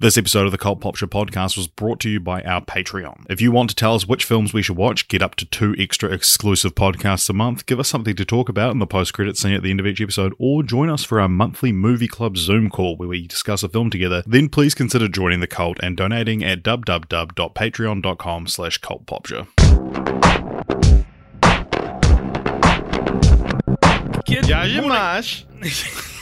This episode of the Cult Pop Show podcast was brought to you by our Patreon. If you want to tell us which films we should watch, get up to two extra exclusive podcasts a month, give us something to talk about in the post-credit scene at the end of each episode, or join us for our monthly movie club Zoom call where we discuss a film together, then please consider joining the cult and donating at www.patreon.com slash cultpopshow. Good morning.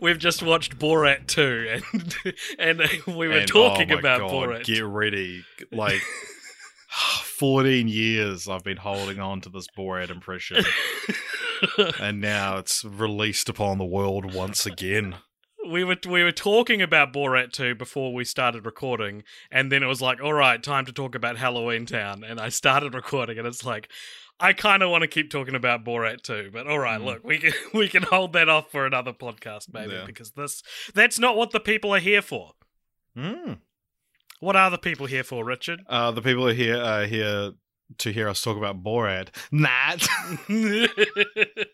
We've just watched Borat 2 and and we were And, oh talking oh about God, Borat. Get ready. Like 14 years I've been holding on to this Borat impression. and now it's released upon the world once again. we were we were talking about Borat 2 before we started recording and then it was like, "All right, time to talk about Halloween Town." And I started recording and it's like I kind of want to keep talking about Borat too, but all right, look, we can we can hold that off for another podcast maybe Mm. Yeah. because this that's not what the people are here for. Mm. What are the people here for, Richard? Uh, the people are here are here to hear us talk about Borat. Nat.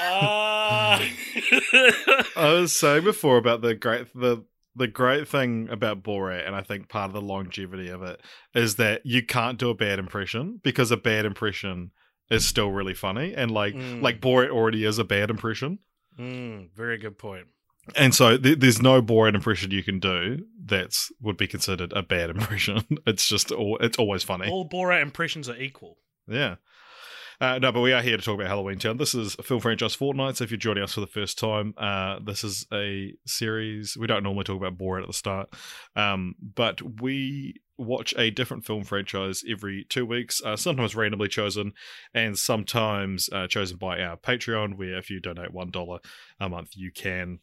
Ah. I was saying before about the great the the great thing about Borat, and I think part of the longevity of it is that you can't do a bad impression because a bad impression is still really funny, and like Mm. like Borat already is a bad impression, Mm, very good point. and so th- there's no Borat impression you can do that's would be considered a bad impression. it's just all it's always funny. All Borat impressions are equal. Yeah. Uh, no, but we are here to talk about Halloween Town. This is a film franchise fortnight. So if you're joining us for the first time, uh, this is a series. We don't normally talk about Borat at the start, um, but we watch a different film franchise every two weeks, uh, sometimes randomly chosen, and sometimes uh, chosen by our Patreon, where if you donate $1 a month, you can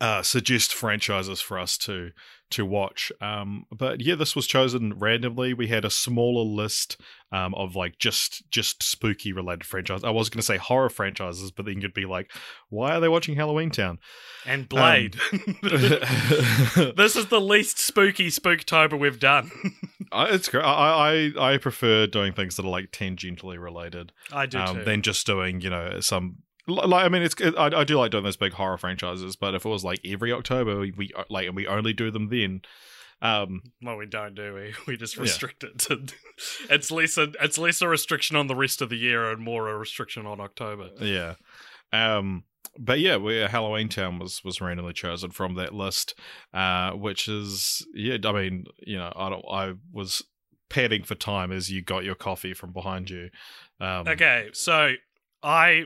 uh, suggest franchises for us to to watch. Um, but yeah, this was chosen randomly. We had a smaller list um, of like just just spooky related franchises. I was going to say horror franchises, but then you'd be like, why are they watching Halloween Town? And Blade. this is the least spooky Spooktober we've done. I- it's great. I, I I prefer doing things that are like tangentially related I do um, than just doing you know some. Li- Like I mean, it's I, I do like doing those big horror franchises, but if it was like every October, we, we like and we only do them then. Um, well, we don't do we? We just Yeah. restrict it. To, it's less a, it's less a restriction on the rest of the year and more a restriction on October. Yeah. Um but yeah, we Halloween Town was was randomly chosen from that list, uh, which is yeah. I mean, you know, I don't. I was padding for time as you got your coffee from behind you. Um, Okay, so I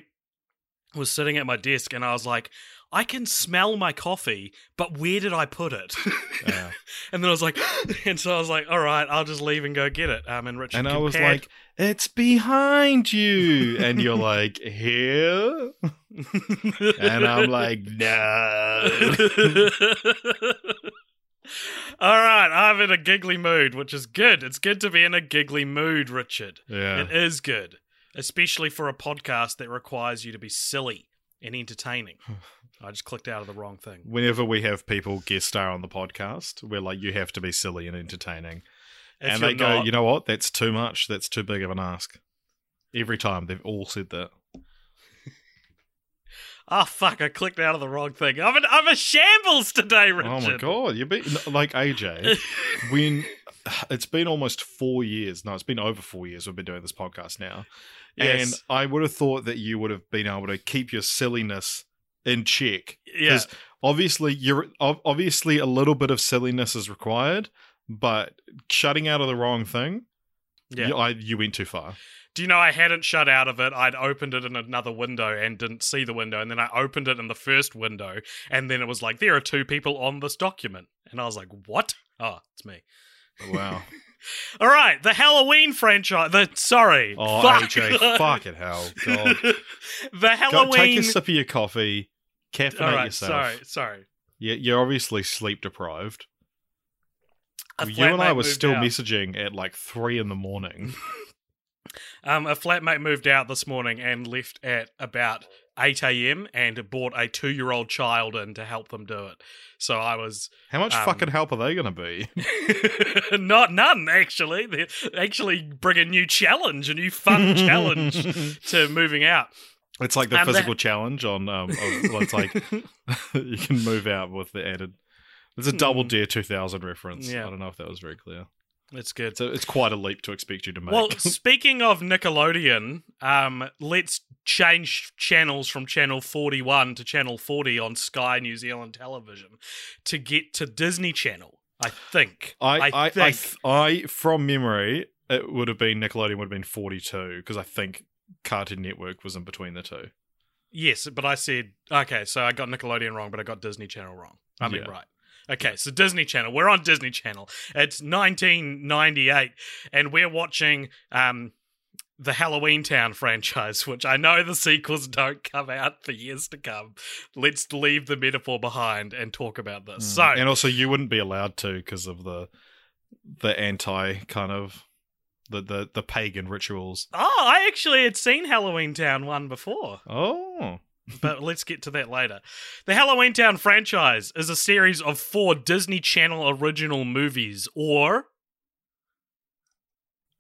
was sitting at my desk and I was like, I can smell my coffee, but where did I put it? Yeah. and then I was like, and so I was like, all right, I'll just leave and go get it. Um, and Richard and I was like, "It's behind you," and you're like, "Here," and I'm like, "No." All right, I'm in a giggly mood, which is good. It's good to be in a giggly mood, Richard. Yeah. It is good, especially for a podcast that requires you to be silly and entertaining. I just clicked out of the wrong thing. Whenever we have people guest star on the podcast, we're like, "You have to be silly and entertaining." If and they go, you know what? That's too much. That's too big of an ask. Every time they've all said that. Oh fuck! I clicked out of the wrong thing. I'm, an, I'm a shambles today, Richard. Oh my god, you've been like AJ. when it's been almost four years. No, it's been over four years. We've been doing this podcast now, and I would have thought that you would have been able to keep your silliness in check. Yeah. obviously, you're obviously a little bit of silliness is required, but shutting out of the wrong thing, Yeah. you, I, you went too far. Do you know I hadn't shut out of it? I'd opened it in another window and didn't see the window, and then I opened it in the first window, and then it was like there are two people on this document, and I was like, "What? Oh, it's me." Wow. All right, the Halloween franchise. The sorry, Oh, fuck. AJ, fucking hell, God. the Go, Halloween. take a sip of your coffee, caffeinate All right, yourself. sorry, sorry. You- You're obviously sleep deprived. A you and I were still out. messaging at like three in the morning. Um, a flatmate moved out this morning and left at about 8 a.m. and brought a two year old child in to help them do it. So I was How much Um, fucking help are they going to be? not none actually. They actually bring a new challenge, a new fun challenge to moving out. It's like the Um, physical challenge on. Um, well, it's like you can move out with the added. It's a double Mm. Dare 2000 reference. Yeah. I don't know if that was very clear. It's good. So it's quite a leap to expect you to make. Well, speaking of Nickelodeon, um, let's change channels from channel 41 to channel 40 on Sky New Zealand television to get to Disney Channel. I think. I, I, I, think. th- I, from memory, it would have been Nickelodeon would have been 42 because I think Cartoon Network was in between the two. yes, but I said okay, so I got Nickelodeon wrong, but I got Disney Channel wrong. I mean, Yeah. right. Okay, so Disney Channel. We're on Disney Channel. It's 1998, and we're watching um, the Halloween Town franchise, which I know the sequels don't come out for years to come. Let's leave the metaphor behind and talk about this. So, Mm. and also, you wouldn't be allowed to because of the the anti kind of the, the the pagan rituals. oh, I actually had seen Halloween Town one before. Oh, but let's get to that later. The Halloween Town franchise is a series of four Disney Channel original movies, or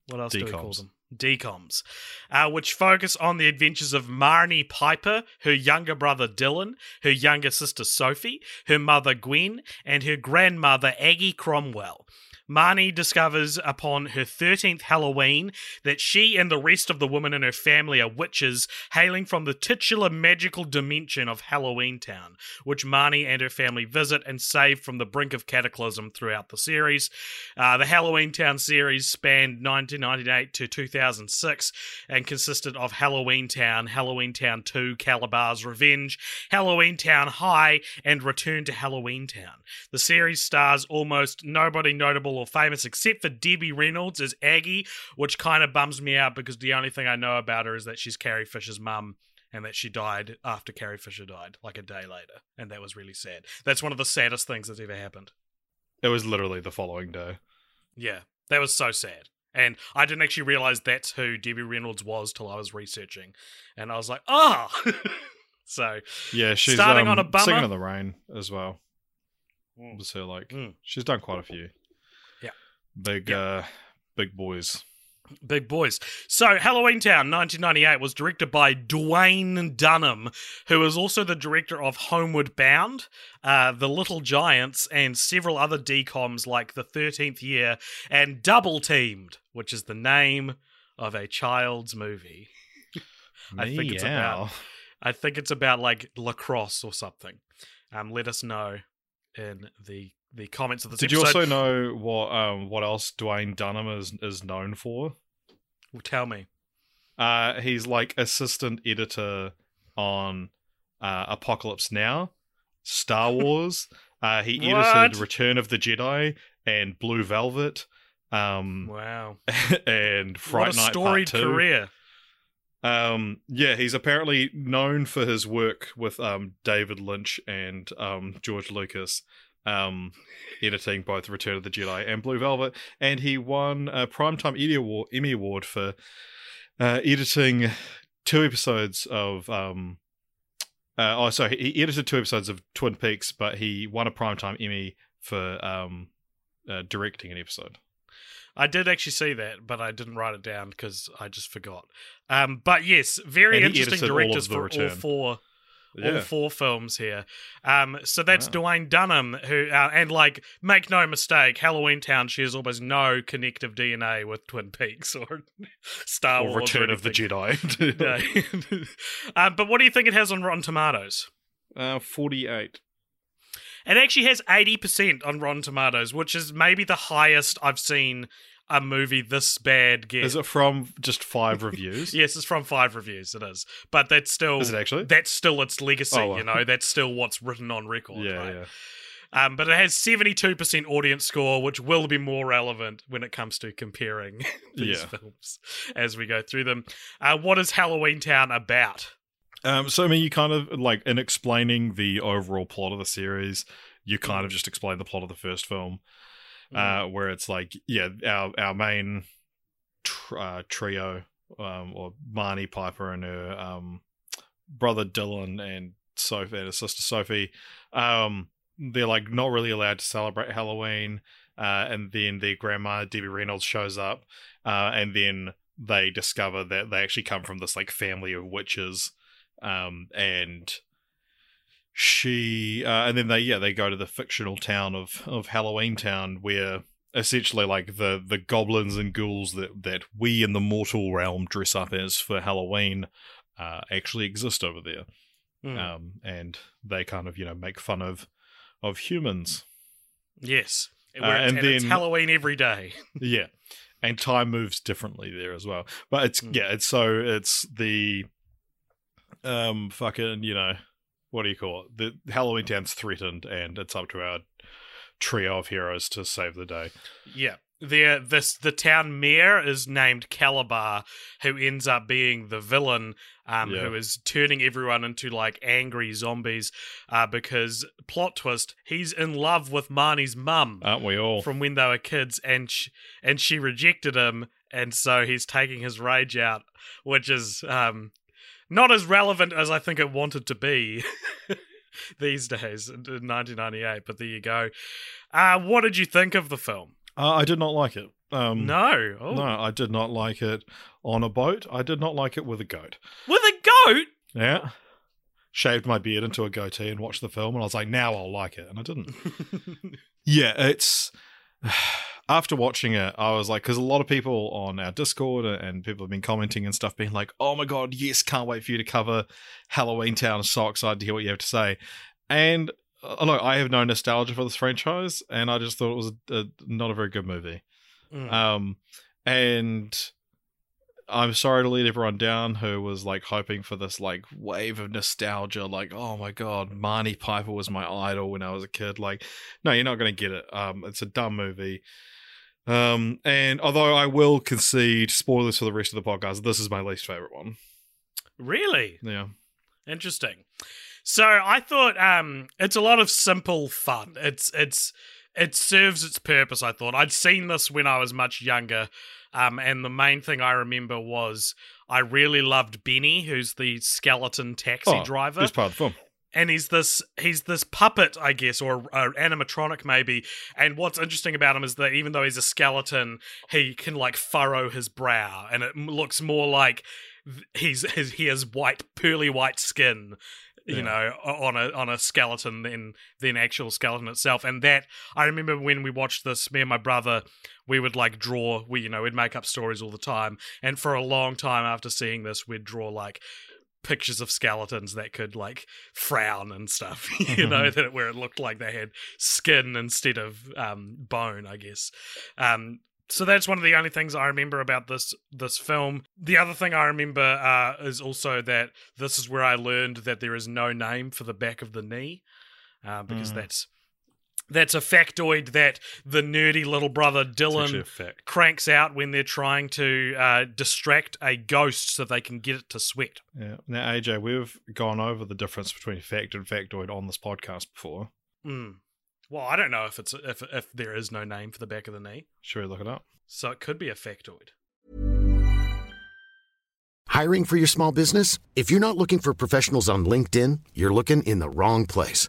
what else do we call them? DComs, uh, which focus on the adventures of Marnie Piper, her younger brother Dylan, her younger sister Sophie, her mother Gwen, and her grandmother Aggie Cromwell. Marnie discovers upon her 13th Halloween that she and the rest of the women in her family are witches hailing from the titular magical dimension of Halloween Town, which Marnie and her family visit and save from the brink of cataclysm throughout the series. Uh, the Halloween Town series spanned 1998 to 2006 and consisted of Halloween Town, Halloween Town 2, Kalabar's Revenge, Halloween Town High, and Return to Halloween Town. The series stars almost nobody notable or famous except for Debbie Reynolds as Aggie, which kind of bums me out because the only thing I know about her is that she's Carrie Fisher's mum and that she died after Carrie Fisher died, like a day later. And that was really sad. That's one of the saddest things that's ever happened. it was literally the following day. Yeah, that was so sad. And I didn't actually realize that's who Debbie Reynolds was till I was researching. And I was like, oh! so, Yeah, she's Starting um, on a bummer. Singing in the Rain as well. Mm. Was her like Mm. she's done quite a few. Big Yeah. uh, big boys. Big boys. So, Halloween Town 1998 was directed by Dwayne Dunham, who is also the director of Homeward Bound, uh, The Little Giants, and several other DCOMs like The 13th Year and Double Teamed, which is the name of a child's movie. I think it's about- I think it's about like lacrosse or something. Um, let us know in the the comments of this Did you also know what um what else Dwayne Dunham is is known for? Well, tell me. Uh, he's like assistant editor on uh, Apocalypse Now, Star Wars. uh, he edited Return of the Jedi and Blue Velvet, um, Wow. and Fright what a Night storied Part Two. career. Um, yeah, he's apparently known for his work with um, David Lynch and um, George Lucas, um, editing both Return of the Jedi and Blue Velvet, and he won a Primetime Emmy Award, Emmy Award for uh, editing two episodes of. Um, uh, oh, sorry, he edited two episodes of Twin Peaks, but he won a Primetime Emmy for um, uh, directing an episode. I did actually see that, but I didn't write it down because I just forgot. Um, but yes, very interesting edited all directors for all Return. Four all four films here. Um, so that's Wow. Dwayne Dunham, who uh, and like make no mistake, Halloween Town shares almost no connective DNA with Twin Peaks or Star or Wars. Return of the. Jedi. Um, but what do you think it has on Rotten Tomatoes? uh, Forty-eight. It actually has 80% on Rotten Tomatoes, which is maybe the highest I've seen a movie this bad get. Is it from just five reviews? Yes, it's from five reviews. It is, but that's still Is it actually? that's still its legacy. Oh, well. You know, that's still what's written on record. yeah, right? yeah. Um, but it has 72% audience score, which will be more relevant when it comes to comparing these Yeah. films as we go through them. Uh, what is Halloween Town about? Um, so I mean, you kind of like in explaining the overall plot of the series, you kind of just explain the plot of the first film, Mm. uh, where it's like, yeah, our our main tr- uh, trio, um, or Marnie Piper and her um, brother Dylan and Sophie and her sister Sophie, um, they're like not really allowed to celebrate Halloween, uh, and then their grandma Debbie Reynolds shows up, uh, and then they discover that they actually come from this like family of witches um, and she uh, and then they yeah they go to the fictional town of of Halloween Town where essentially like the the goblins and ghouls that that we in the mortal realm dress up as for Halloween uh, actually exist over there Mm. um, and they kind of you know make fun of of humans yes. uh, and and it's then- Halloween every day. yeah and time moves differently there as well but it's Mm. yeah it's so it's the um fucking you know what do you call it the halloween town's threatened and it's up to our trio of heroes to save the day Yeah. The this the town mayor is named Kalabar, who ends up being the villain, um, Yeah. who is turning everyone into like angry zombies, uh, because plot twist, he's in love with Marnie's mum aren't we all from when they were kids, and sh- and she rejected him, and so he's taking his rage out, which is um not as relevant as I think it wanted to be these days in 1998. But there you go. Uh, what did you think of the film? uh, i did not like it um No. Oh. no i did not like it on a boat i did not like it with a goat With a goat? yeah shaved my beard into a goatee and watched the film and i was like now i'll like it and i didn't Yeah, it's after watching it, I was like, because a lot of people on our Discord and people have been commenting and stuff, being like, "Oh my god, yes, can't wait for you to cover Halloween Town. So excited to hear what you have to say." And uh, look, I have no nostalgia for this franchise, and I just thought it was a, a, not a very good movie. Mm. Um, and I'm sorry to let everyone down who was like hoping for this like wave of nostalgia, like, oh my god, Marnie Piper was my idol when I was a kid. Like, no, you're not gonna get it. Um, it's a dumb movie. Um, and although I will concede spoilers for the rest of the podcast, this is my least favorite one. really? Yeah. Interesting. So I thought um it's a lot of simple fun. It's it's it serves its purpose, I thought. I'd seen this when I was much younger. Um, and the main thing I remember was I really loved Benny, who's the skeleton taxi Oh, driver. Best part of the film. And he's this he's this puppet, I guess, or uh, animatronic maybe. And what's interesting about him is that even though he's a skeleton, he can like furrow his brow, and it looks more like th- he's he has white, pearly white skin. You Yeah. know, on a on a skeleton than than actual skeleton itself, and that I remember when we watched this, me and my brother, we would like draw, we you know, we'd make up stories all the time, and for a long time after seeing this, we'd draw like pictures of skeletons that could like frown and stuff you know that where it looked like they had skin instead of um bone i guess um so that's one of the only things I remember about this this film. The other thing I remember uh, is also that this is where I learned that there is no name for the back of the knee, uh, because Mm. that's that's a factoid that the nerdy little brother Dylan cranks out when they're trying to uh, distract a ghost so they can get it to sweat. Yeah. Now, AJ, we've gone over the difference between fact and factoid on this podcast before. Mm. Well, I don't know if it's if if there is no name for the back of the knee, Should we look it up? so it could be a factoid. Hiring for your small business? If you're not looking for professionals on LinkedIn, you're looking in the wrong place.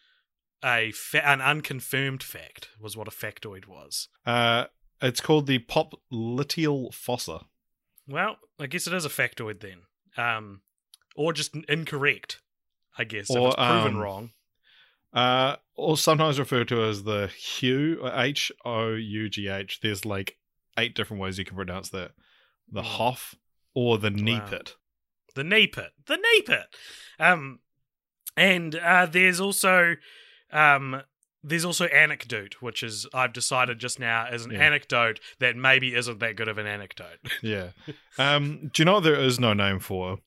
a fa- an unconfirmed fact was what a factoid was. Uh, it's called the popliteal fossa. Well, I guess it is a factoid then, um, or just incorrect. I guess if it's proven um, wrong. Uh, or sometimes referred to as the Hough, H O U G H. There's like eight different ways you can pronounce that. The Hmm. Hoff or the Wow. Neepit. The knee pit. The knee pit. Um, and uh, there's also um, there's also anecdote, which is I've decided just now is an Yeah. anecdote that maybe isn't that good of an anecdote. Yeah. um, do you know what there is no name for?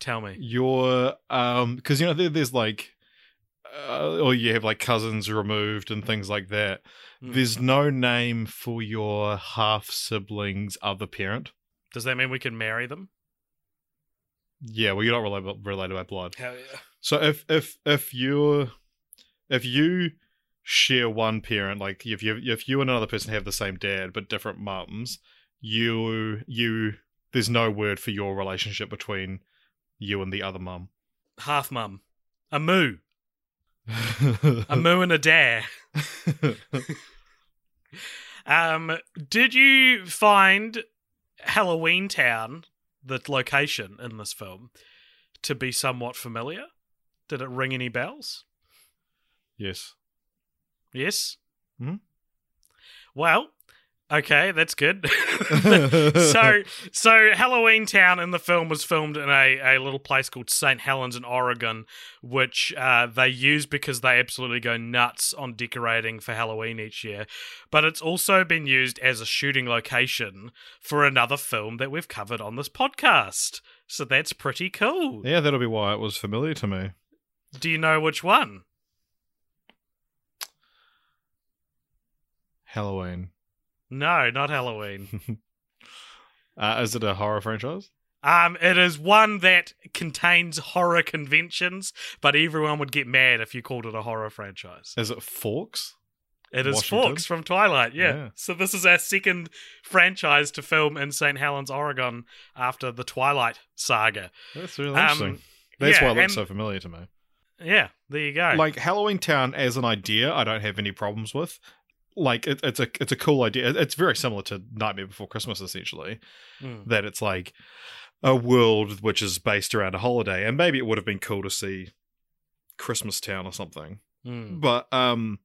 Tell me. Your um, because you know there, there's like, uh, or you have like cousins removed and things like that. Mm. There's no name for your half sibling's other parent. Does that mean we can marry them? Yeah, well, you're not related, related by blood. Hell yeah. So if if if you if you share one parent, like if you if you and another person have the same dad but different mums, you you there's no word for your relationship between you and the other mum. Half mum. A moo. A moo and a dare. Um, did you find Halloween Town, the location in this film, to be somewhat familiar? Did it ring any bells? Yes. Yes. Mhm. Well, okay, that's good. so, so Halloween Town in the film was filmed in a, a little place called St. Helens in Oregon, which uh, they use because they absolutely go nuts on decorating for Halloween each year. But it's also been used as a shooting location for another film that we've covered on this podcast. So that's pretty cool. Yeah, that'll be why it was familiar to me. Do you know which one? Halloween. No, not Halloween. Uh, is it a horror franchise? Um, it is one that contains horror conventions, but everyone would get mad if you called it a horror franchise. Is it Forks? It is Washington? Forks from Twilight, yeah. Yeah. So this is our second franchise to film in St. Helens, Oregon, after the Twilight saga. That's really Um, interesting. That's yeah, why it looks so familiar to me. Yeah, there you go. like Halloween Town as an idea, I don't have any problems with. Like it, it's a it's a cool idea. It's very similar to Nightmare Before Christmas, essentially. Mm. That it's like a world which is based around a holiday, and maybe it would have been cool to see Christmas Town or something. Mm. But um,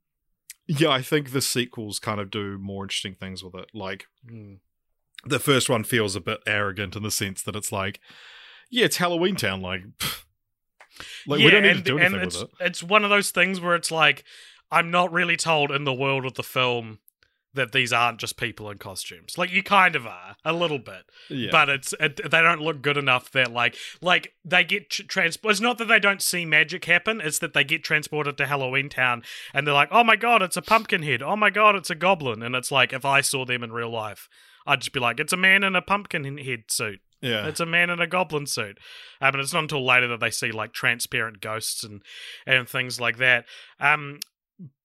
yeah, I think the sequels kind of do more interesting things with it. Like Mm. the first one feels a bit arrogant in the sense that it's like, yeah, it's Halloween Town. Like, pff. like we Yeah, don't need and, to do anything it's, with it. It's one of those things where it's like, I'm not really told in the world of the film that these aren't just people in costumes. Like you kind of are a little bit. Yeah. but it's it, they don't look good enough that like like they get tr- transport. It's not that they don't see magic happen; it's that they get transported to Halloween Town and they're like, "Oh my god, it's a pumpkin head! Oh my god, it's a goblin!" And it's like if I saw them in real life, I'd just be like, "It's a man in a pumpkin head suit. yeah. It's a man in a goblin suit." Um, and it's not until later that they see like transparent ghosts and and things like that. Um,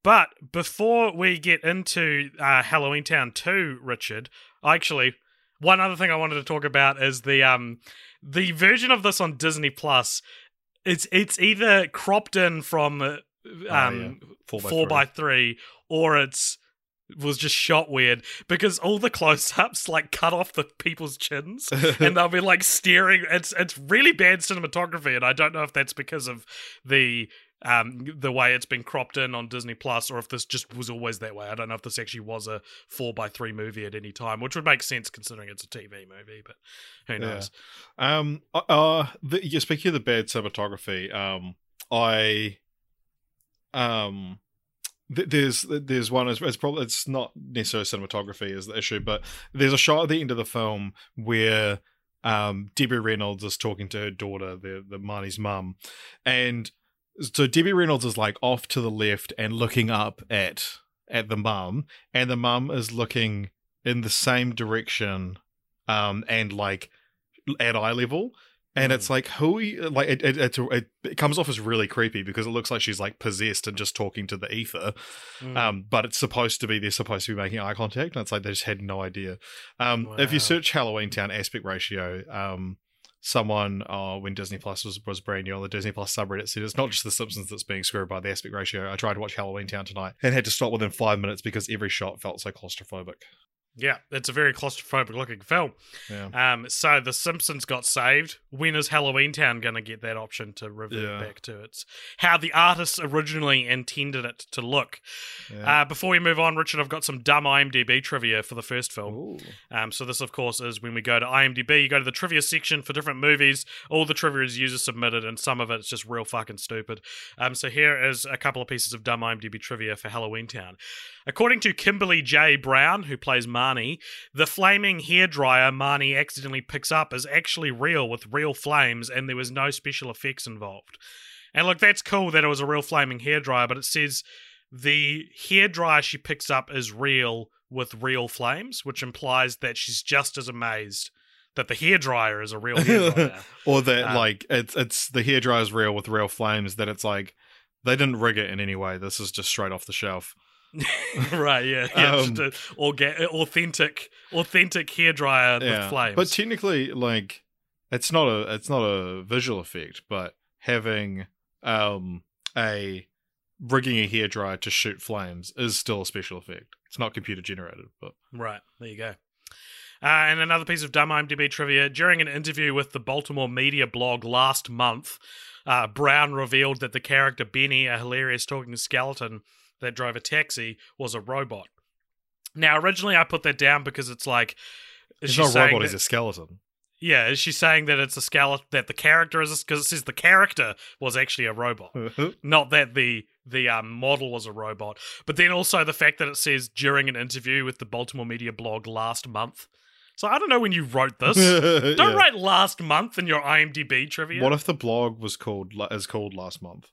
but before we get into uh, Halloween Town 2, Richard, actually, one other thing I wanted to talk about is the um the version of this on Disney Plus. It's it's either cropped in from uh, um Four by four three. by three, or it's was just shot weird because all the close-ups like cut off the people's chins and they'll be like staring it's it's really bad cinematography and i don't know if that's because of the um the way it's been cropped in on disney plus or if this just was always that way i don't know if this actually was a 4 by 3 movie at any time which would make sense considering it's a tv movie but who Yeah. knows Um. Uh. uh the, yeah, speaking of the bad cinematography, um, I, um, th- there's there's one. It's, it's probably it's not necessarily cinematography is the issue, but there's a shot at the end of the film where um Debbie Reynolds is talking to her daughter, the the Marnie's mum, and so Debbie Reynolds is like off to the left and looking up at at the mum, and the mum is looking in the same direction, um, and like at eye level. And it's like who you- like it it, it it comes off as really creepy because it looks like she's like possessed and just talking to the ether. Mm. Um, but it's supposed to be they're supposed to be making eye contact, and it's like they just had no idea. Um, if you search Halloween Town aspect ratio, um, someone uh, when Disney Plus was, was brand new on the Disney Plus subreddit said it's not just The Simpsons that's being screwed by the aspect ratio. I tried to watch Halloween Town tonight and had to stop within five minutes because every shot felt so claustrophobic. Yeah, it's a very claustrophobic looking film. Yeah. Um, so The Simpsons got saved. When is Halloween Town going to get that option to revert Yeah. back to its how the artists originally intended it to look? Yeah. Uh, before we move on, Richard, I've got some dumb IMDb trivia for the first film. Um, so this, of course, is when we go to IMDb, you go to the trivia section for different movies. All the trivia is user submitted, and some of it's just real fucking stupid. Um, so here is a couple of pieces of dumb IMDb trivia for Halloween Town. According to Kimberly J. Brown, who plays Marnie, the flaming hairdryer Marnie accidentally picks up is actually real with real flames, and there was no special effects involved. And look, that's cool that it was a real flaming hairdryer, but it says the hairdryer she picks up is real with real flames, which implies that she's just as amazed that the hairdryer is a real hairdryer. or that Um, like it's it's the hairdryer is real with real flames. That it's like they didn't rig it in any way. This is just straight off the shelf. right, yeah. yeah Um, just orga- authentic authentic hairdryer with flames. But technically, like it's not a it's not a visual effect, but having um a rigging a hairdryer to shoot flames is still a special effect. It's not computer generated, but Right, there you go. Uh, and another piece of dumb IMDb trivia. During an interview with the Baltimore media blog last month, uh, Brown revealed that the character Benny, a hilarious talking skeleton that drove a taxi, was a robot. Now, originally I put that down because it's like. it's not a robot; that- he's a skeleton. Yeah, is she saying that it's a skeleton, that the character is, because it says the character was actually a robot not that the the um, model was a robot, but then also the fact that it says during an interview with the Baltimore media blog last month. So I don't know when you wrote this. Don't Yeah. write last month in your IMDb trivia. What if the blog was called is called last month?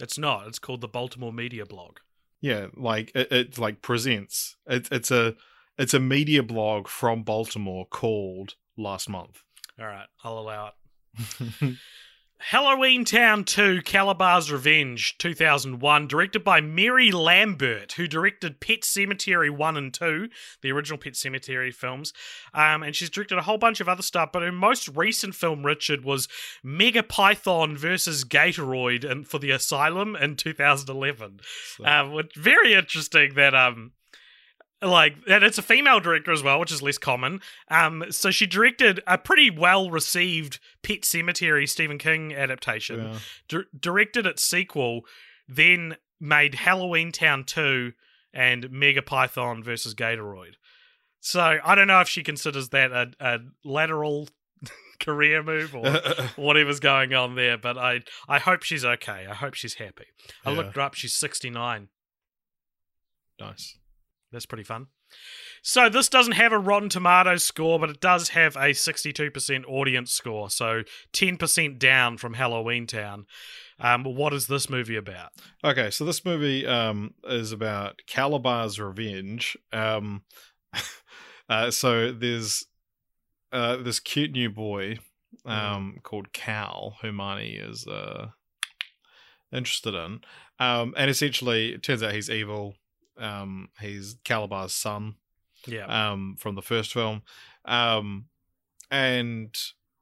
It's not. It's called the Baltimore media blog. Yeah, like it, it like presents. It, it's a it's a media blog from Baltimore called Last Month. All right, I'll allow it. Halloween Town 2 Kalabar's Revenge 2001, directed by Mary Lambert, who directed Pet Sematary 1 and 2, the original Pet Sematary films. Um, and she's directed a whole bunch of other stuff, but her most recent film, Richard, was Mega Python versus Gatoroid and for the Asylum in 2011. So- Um, which- very interesting that um like and it's a female director as well, which is less common. Um, so she directed a pretty well received Pet Sematary Stephen King adaptation, yeah. dir- directed its sequel, then made Halloween Town two and Mega Python versus Gatoroid. So I don't know if she considers that a, a lateral career move or whatever's going on there, but I I hope she's okay. I hope she's happy. I Yeah. looked her up; she's sixty nine. nice. That's pretty fun. So this doesn't have a Rotten Tomatoes score, but it does have a 62% audience score, so 10% down from Halloween Town. Um, what is this movie about? Okay, so this movie um, is about Kalabar's revenge. Um, uh, so there's uh, this cute new boy um, called Cal, who Marnie is uh, interested in, um, and essentially it turns out he's evil. Um, he's Kalabar's son Yeah. um, from the first film, um, and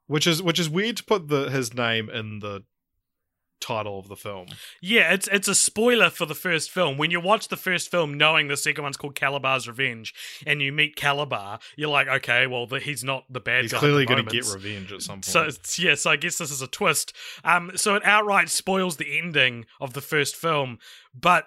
which is which is weird to put the his name in the title of the film. Yeah, it's it's a spoiler for the first film. When you watch the first film knowing the second one's called Kalabar's Revenge and you meet Kalabar, you're like, okay, well, the, he's not the bad He's guy. at clearly going to get revenge at some point. So it's- yeah, so I guess this is a twist. Um, so it outright spoils the ending of the first film, but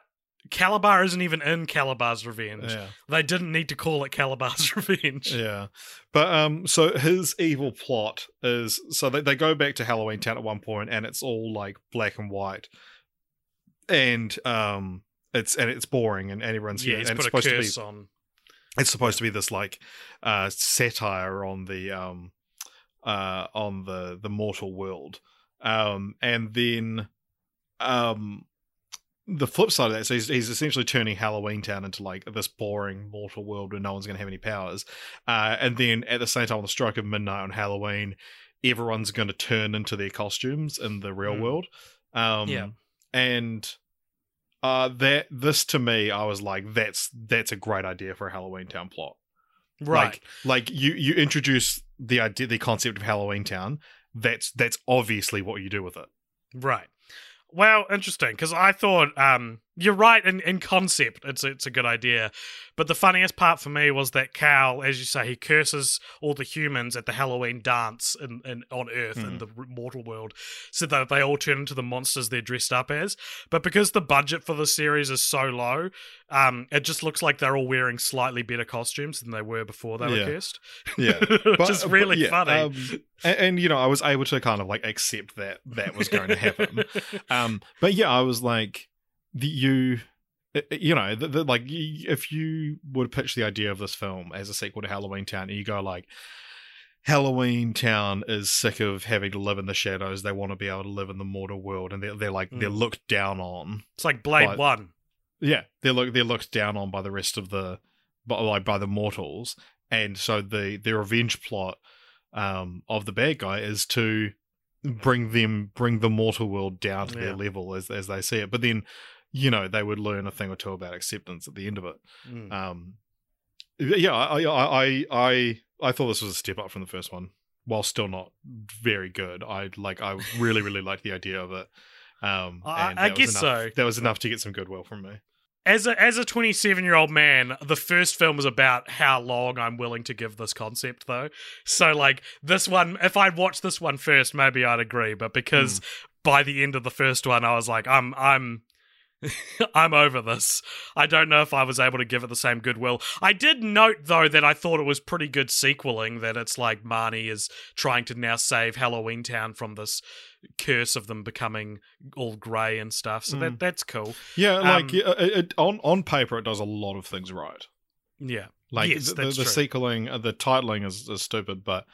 Kalabar isn't even in Kalabar's Revenge. yeah, They didn't need to call it Kalabar's Revenge. yeah. But um, so his evil plot is so they they go back to Halloween Town at one point, and it's all like black and white, and um, it's and it's boring, and, and everyone's Yeah, and he's it's supposed to be on. it's supposed to be this like uh satire on the um uh on the the mortal world um and then um the flip side of that so he's, he's essentially turning halloween town into like this boring mortal world where no one's going to have any powers uh and then at the same time on the stroke of midnight on halloween everyone's going to turn into their costumes in the real Mm. world um Yeah. and uh that this to me i was like that's that's a great idea for a halloween town plot Right. like like you you introduce the idea the concept of halloween town that's that's obviously what you do with it Right. Well, interesting because I thought um You're right in, in concept. It's it's a good idea, but the funniest part for me was that Cal, as you say, he curses all the humans at the Halloween dance in, in on Earth in the mortal world, so that they all turn into the monsters they're dressed up as. But because the budget for the series is so low, um, it just looks like they're all wearing slightly better costumes than they were before they were cursed. Yeah. which But- is really yeah, funny. um, and, and, you know, I was able to kind of like accept that that was going to happen. um, but yeah, I was like, the, you, uh, you know, the, the, like if you would pitch the idea of this film as a sequel to Halloween Town, and you go like. Halloween Town is sick of having to live in the shadows. They want to be able to live in the mortal world, and they're, they're like they're Mm. looked down on. it's like Blade But- One. Yeah, they're look they're looked down on by the rest of the, by like by the mortals, and so the the revenge plot um, of the bad guy is to bring them bring the mortal world down to Yeah. their level as as they see it. But then, you know, they would learn a thing or two about acceptance at the end of it. Mm. Um, yeah, I I I I I thought this was a step up from the first one, while still not very good. I like I really really liked the idea of it. Um, I- and I guess enough- so. That was enough to get some goodwill from me. as a as a 27 year old man the first film was about how long i'm willing to give this concept though so like this one if i'd watched this one first maybe i'd agree but because by the end of the first one i was like i'm i'm I'm over this. I don't know if I was able to give it the same goodwill. I did note though that I thought it was pretty good sequeling that it's like Marnie is trying to now save Halloween Town from this curse of them becoming all grey and stuff. So that that's cool. Yeah, like Um, it, it, on on paper, it does a lot of things right. Yeah. Like Yes, the, the, the sequeling, uh, the titling is, is stupid, but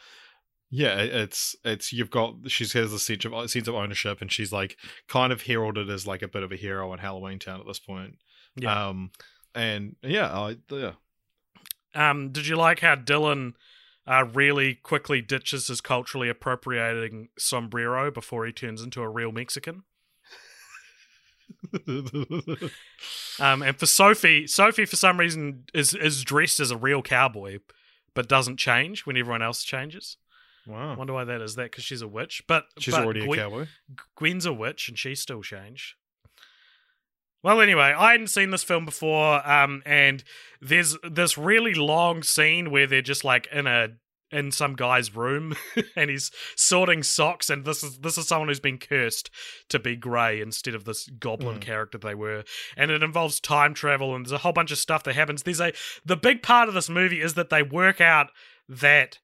yeah, it's it's you've got she has a sense of sense of ownership, and she's like kind of heralded as like a bit of a hero in Halloween Town at this point. Yeah. Um, and yeah, I yeah, Um, did you like how Dylan uh, really quickly ditches his culturally appropriating sombrero before he turns into a real Mexican? Um, and for Sophie, Sophie for some reason is is dressed as a real cowboy, but doesn't change when everyone else changes. I wow, wonder why that is. That because she's a witch, but she's but already a Gwen, cowboy. Gwen's a witch and she still changed. Well, anyway, I hadn't seen this film before, um, and there's this really long scene where they're just like in a in some guy's room, and he's sorting socks, and this is this is someone who's been cursed to be grey instead of this goblin Mm. character they were, and it involves time travel, and there's a whole bunch of stuff that happens. There's a the big part of this movie is that they work out that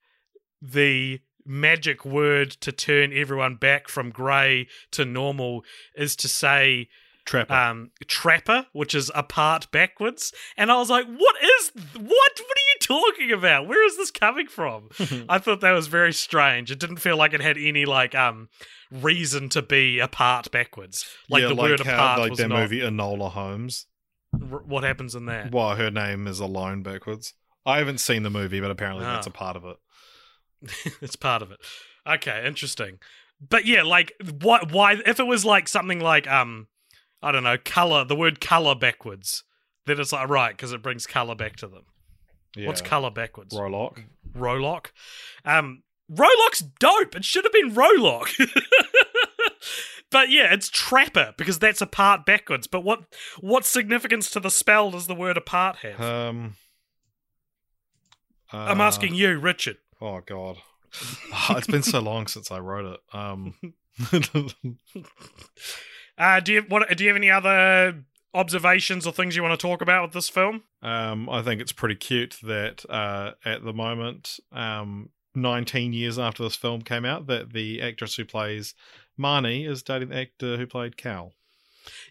the magic word to turn everyone back from grey to normal is to say Trapper. um trapper which is apart backwards and i was like what is what what are you talking about where is this coming from i thought that was very strange it didn't feel like it had any like um reason to be apart backwards like yeah, the like word how, apart like was that not movie Enola Holmes. r- what happens in that Well, her name is Alone backwards. I haven't seen the movie, but apparently that's Ah. a part of it. it's part of it. Okay, interesting. But yeah, like what why if it was like something like um I don't know, color, the word color backwards, then it's like right because it brings color back to them. Yeah. What's color backwards? Rolock? Rolock. Um Rolock's dope. It should have been Rolock. but yeah, it's trapper because that's a part backwards. But what what significance to the spell does the word apart have? Um, I'm uh, asking you, Richard. Oh God, Oh, it's been so long since I wrote it. Um, Uh, do you what? Do you have any other observations or things you want to talk about with this film? um, I think it's pretty cute that uh, at the moment, um, 19 years after this film came out, that the actress who plays Marnie is dating the actor who played Cal.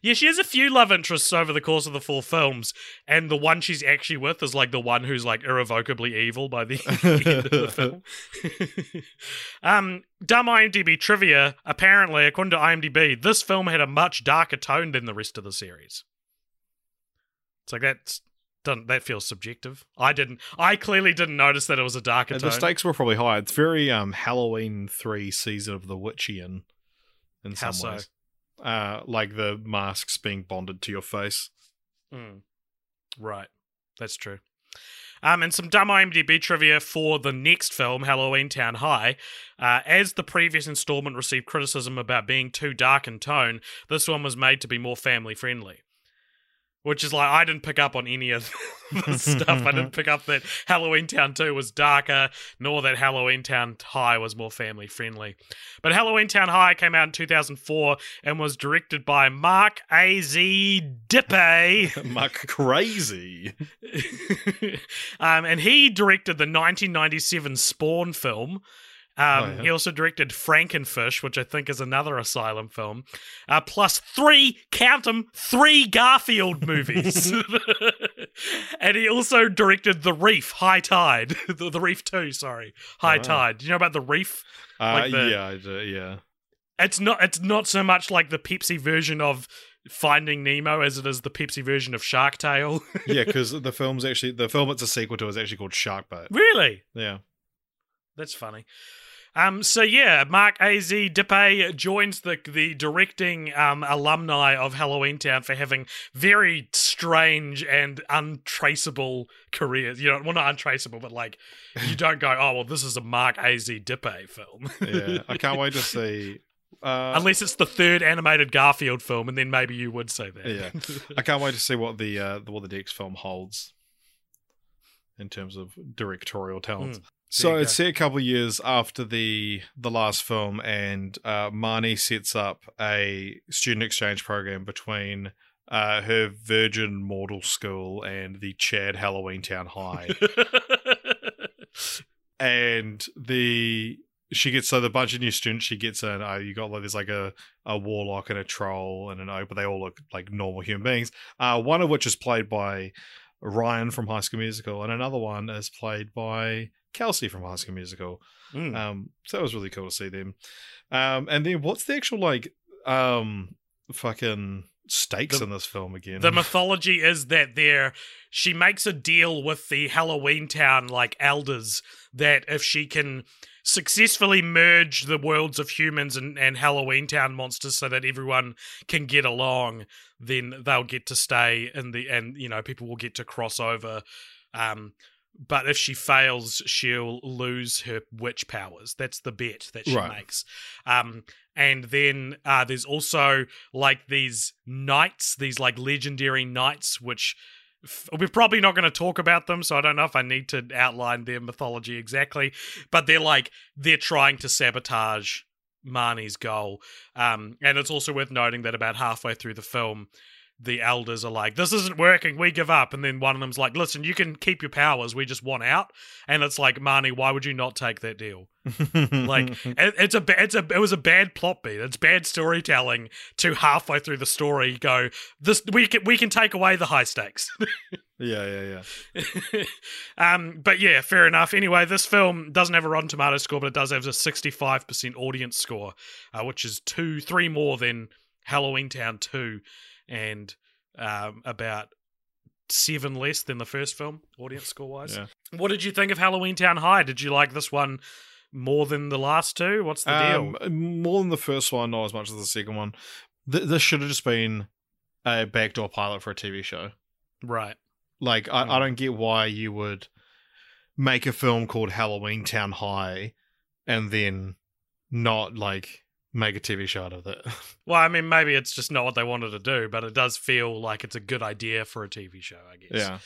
Yeah, she has a few love interests over the course of the four films, and the one she's actually with is like the one who's like irrevocably evil by the end of the film. um, dumb IMDb trivia. Apparently, according to IMDb, this film had a much darker tone than the rest of the series. It's like that's doesn't that feels subjective. I didn't. I clearly didn't notice that it was a darker the stakes were probably high. It's very um, Halloween 3 season of the Witchian in How some so? ways. Uh, like the masks being bonded to your face. Mm. Right. That's true. Um, and some dumb IMDb trivia for the next film, Halloween Town High. Uh, as the previous installment received criticism about being too dark in tone, this one was made to be more family friendly. Which is like I didn't pick up on any of the stuff. I didn't pick up that Halloween Town 2 was darker, nor that Halloween Town High was more family friendly. But Halloween Town High came out in 2004 and was directed by Mark A. Z. Dippe. Mark Crazy. um, and he directed the 1997 Spawn film. Um, Oh, yeah. He also directed Frankenfish, which I think is another Asylum film, uh, plus three, count 'em, three Garfield movies. and he also directed The Reef, High Tide. the, the Reef 2, sorry. High Oh. Tide. Do you know about The Reef? Uh, Like the- yeah, I do, yeah. It's not it's not so much like the Pepsi version of Finding Nemo as it is the Pepsi version of Shark Tale. Yeah, because the film's actually the film it's a sequel to is actually called Shark Bait. really? Yeah. That's funny. Um, so yeah, Mark A.Z. Dippé joins the the directing um, alumni of Halloween Town for having very strange and untraceable careers. You know, well, not untraceable, but like you don't go, oh well, this is a Mark A.Z. Dippé film, Yeah. I can't wait to see uh, unless it's the third animated Garfield film, and then maybe you would say that. Yeah. I can't wait to see what the uh, what the next film holds in terms of directorial talents. Mm, So it's set a couple of years after the the last film, and uh, Marnie sets up a student exchange program between uh, her Virgin Mortal School and the Chad Halloween Town High, and the she gets so the bunch of new students she gets in. Uh, you got like there's like a a warlock and a troll and an oak, but they all look like normal human beings. Uh, one of which is played by Ryan from High School Musical, and another one is played by Kelsey from High School Musical. Mm. Um, so that was really cool to see them. Um, and then what's the actual like um fucking stakes The- in this film again? The mythology is that there she makes a deal with the Halloween Town like elders that if she can successfully merge the worlds of humans and, and Halloween Town monsters so that everyone can get along, then they'll get to stay in the and you know, people will get to cross over. Um but if she fails, she'll lose her witch powers. That's the bet that she Right. makes. Um, and then uh, there's also like these knights, these like legendary knights, which f- we're probably not going to talk about them. So I don't know if I need to outline their mythology exactly, but they're like they're trying to sabotage Marnie's goal. Um, and it's also worth noting that about halfway through the film, the elders are like, "This isn't working. We give up." And then one of them's like, "Listen, you can keep your powers. We just want out." And it's like, Marnie, why would you not take that deal? like it, it's a it's a it was a bad plot beat. It's bad storytelling. To halfway through the story, go this we can we can take away the high stakes. yeah, yeah, yeah. um, but yeah, fair enough. Anyway, this film doesn't have a Rotten Tomato score, but it does have a sixty-five percent audience score, uh, which is two, three more than Halloween Town Two, and um, about seven less than the first film audience score wise. Yeah. What did you think of Halloween Town High? Did you like this one more than the last two? What's the deal? Um, more than the first one, not as much as the second one. Th- this should have just been a backdoor pilot for a TV show. Right. Like, I, Hmm. I don't get why you would make a film called Halloween Town High and then not like make a TV show out of it. Well, I mean, maybe it's just not what they wanted to do, but it does feel like it's a good idea for a TV show, I guess.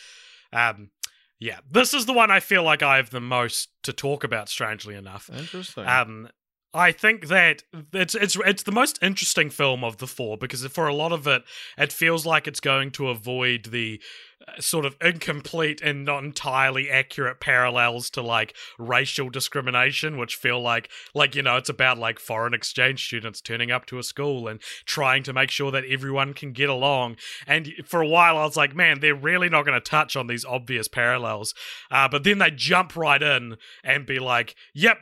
yeah, Um, yeah. This is the one I feel like I have the most to talk about, strangely enough. interesting. Um, I think that it's it's it's the most interesting film of the four because for a lot of it, it feels like it's going to avoid the uh, sort of incomplete and not entirely accurate parallels to like racial discrimination, which feel like like you know it's about like foreign exchange students turning up to a school and trying to make sure that everyone can get along. And for a while, I was like, man, they're really not going to touch on these obvious parallels. Uh, but then they jump right in and be like, yep.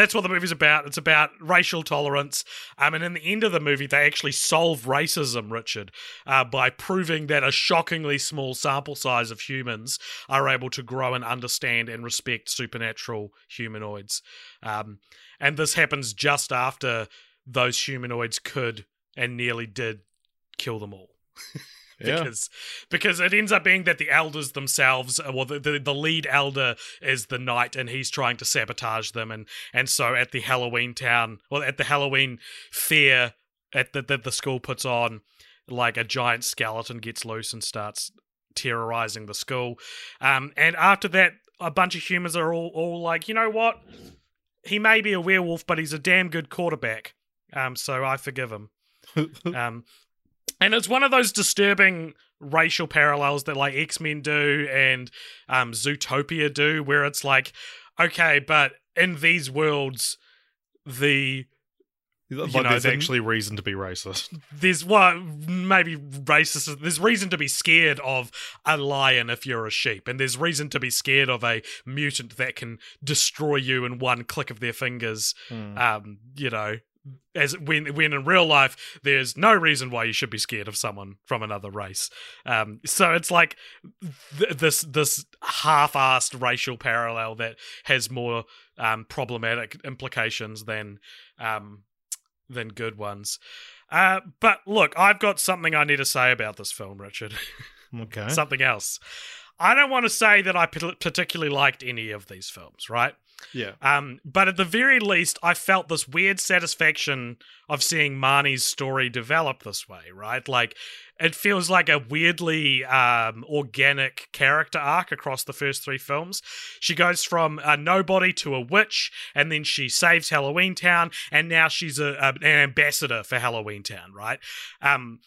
That's what the movie's about. It's about racial tolerance. Um, and in the end of the movie, they actually solve racism, Richard, uh, by proving that a shockingly small sample size of humans are able to grow and understand and respect supernatural humanoids. Um, and this happens just after those humanoids could and nearly did kill them all yeah. because because it ends up being that the elders themselves uh, well the, the the lead elder is the knight and he's trying to sabotage them and and so at the Halloween town well at the Halloween fair at the, that the school puts on like a giant skeleton gets loose and starts terrorizing the school. Um, and after that, a bunch of humans are all, all like, you know what? He may be a werewolf, but he's a damn good quarterback. Um, so I forgive him. um, and it's one of those disturbing racial parallels that like X Men do and um, Zootopia do, where it's like, okay, but in these worlds, the like know, there's then- actually reason to be racist. there's well maybe racist there's reason to be scared of a lion if you're a sheep and there's reason to be scared of a mutant that can destroy you in one click of their fingers Hmm. um you know as when when in real life there's no reason why you should be scared of someone from another race. Um so it's like th- this this half-assed racial parallel that has more um problematic implications than um than good ones. Uh but look i've got something i need to say about this film richard. Okay. something else. I don't want to say that i particularly liked any of these films right yeah. um, but at the very least, I felt this weird satisfaction of seeing Marnie's story develop this way, right? Like, it feels like a weirdly um, organic character arc across the first three films. She goes from a nobody to a witch, and then she saves Halloween Town, and now she's a, a- an ambassador for Halloween Town, right? Um,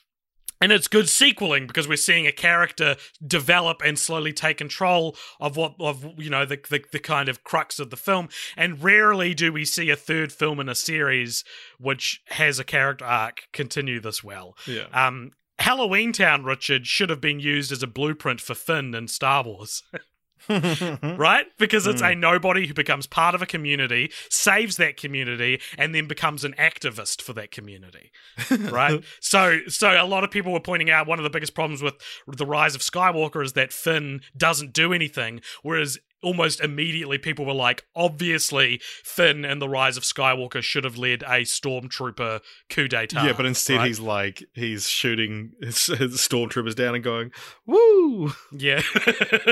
and it's good sequeling because we're seeing a character develop and slowly take control of what of you know the, the the kind of crux of the film. And rarely do we see a third film in a series which has a character arc continue this well. Yeah. Um, Halloween Town, Richard, should have been used as a blueprint for Finn in Star Wars. right? Because it's a hmm. nobody who becomes part of a community, saves that community, and then becomes an activist for that community. right? so so a lot of people were pointing out one of the biggest problems with the rise of Skywalker is that Finn doesn't do anything, whereas almost immediately people were like, obviously Finn and the rise of Skywalker should have led a stormtrooper coup d'etat. yeah, but instead right? he's like he's shooting his, his stormtroopers down and going, "Woo!" Yeah,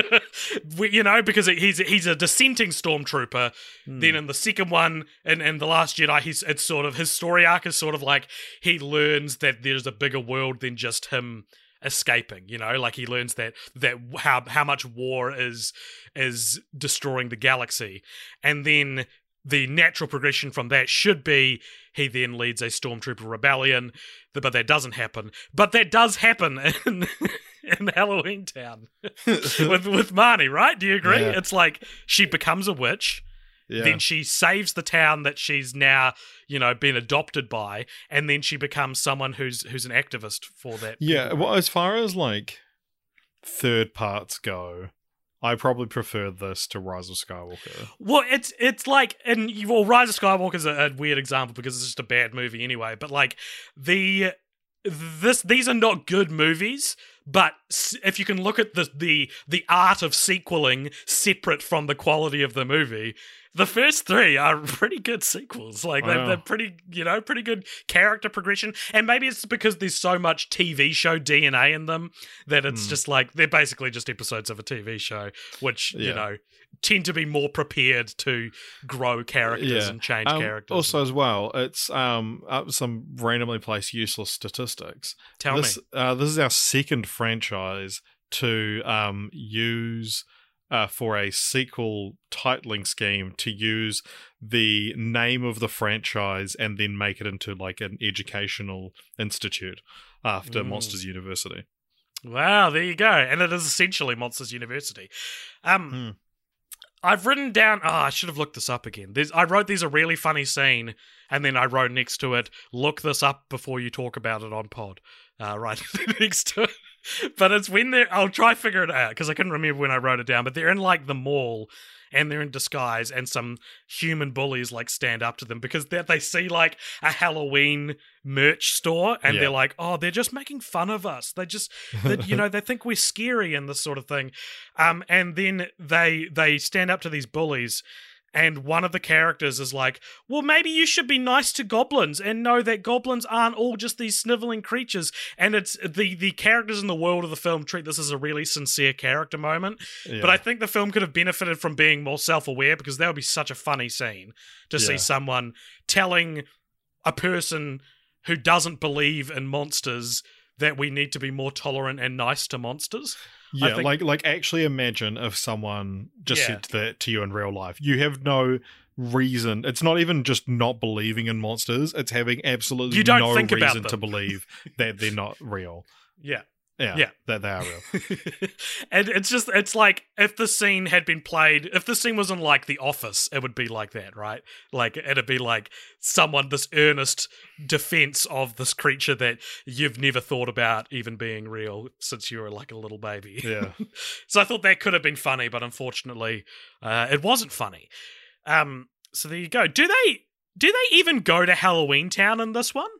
we, you know, because he's he's a dissenting stormtrooper. Hmm. Then in the second one, and and the Last Jedi, he's it's sort of his story arc is sort of like he learns that there's a bigger world than just him escaping. You know, like he learns that that how how much war is is destroying the galaxy, and then the natural progression from that should be he then leads a stormtrooper rebellion, but that doesn't happen. But that does happen in in Halloween Town with with Marnie, right? Do you agree? Yeah. It's like she becomes a witch, Yeah. then she saves the town that she's now, you know, been adopted by, and then she becomes someone who's who's an activist for that. Yeah, people well, as far as like third parts go, I probably prefer this to Rise of Skywalker. Well, it's it's like, and you- well, Rise of Skywalker is a, a weird example because it's just a bad movie anyway. But like the this these are not good movies. But if you can look at the the the art of sequeling separate from the quality of the movie, the first three are pretty good sequels. Like they're, they're pretty, you know, pretty good character progression. And maybe it's because there's so much TV show DNA in them that it's Hmm. just like they're basically just episodes of a TV show, which you know tend to be more prepared to grow characters Yeah. and change Um, characters. Also, as well, it's um uh, some randomly placed useless statistics. tell this me, uh, this is our second franchise to um use uh, for a sequel titling scheme to use the name of the franchise and then make it into like an educational institute after Mm. Monsters University. wow, there you go, and it is essentially Monsters University. Um, Hmm. I've written down. Oh, I should have looked this up again. There's, I wrote there's a really funny scene, and then I wrote next to it, "Look this up before you talk about it on pod." Uh, right next to it. But it's when they're. I'll try figure it out because I couldn't remember when I wrote it down. But they're in like the mall, and they're in disguise, and some human bullies like stand up to them because they they see like a Halloween merch store, and Yeah. they're like, "Oh, they're just making fun of us. They just, they, you know, they think we're scary and this sort of thing." Um, and then they they stand up to these bullies, and one of the characters is like, "Well, maybe you should be nice to goblins and know that goblins aren't all just these sniveling creatures." And it's the the characters in the world of the film treat this as a really sincere character moment. But I think the film could have benefited from being more self aware because that would be such a funny scene to see someone telling a person who doesn't believe in monsters that we need to be more tolerant and nice to monsters. Yeah, think- like like actually imagine if someone just Yeah. said that to you in real life. You have no reason. It's not even just not believing in monsters. It's having absolutely You don't no think about reason to believe that they're not real. Yeah. Yeah, Yeah. that they are real. and it's just it's like if the scene had been played if the scene was in like the office it would be like that right? Like it'd be like someone this earnest defense of this creature that you've never thought about even being real since you were like a little baby. Yeah, so i thought that could have been funny but unfortunately uh, it wasn't funny. Um so there you go. Do they do they even go to halloween town in this one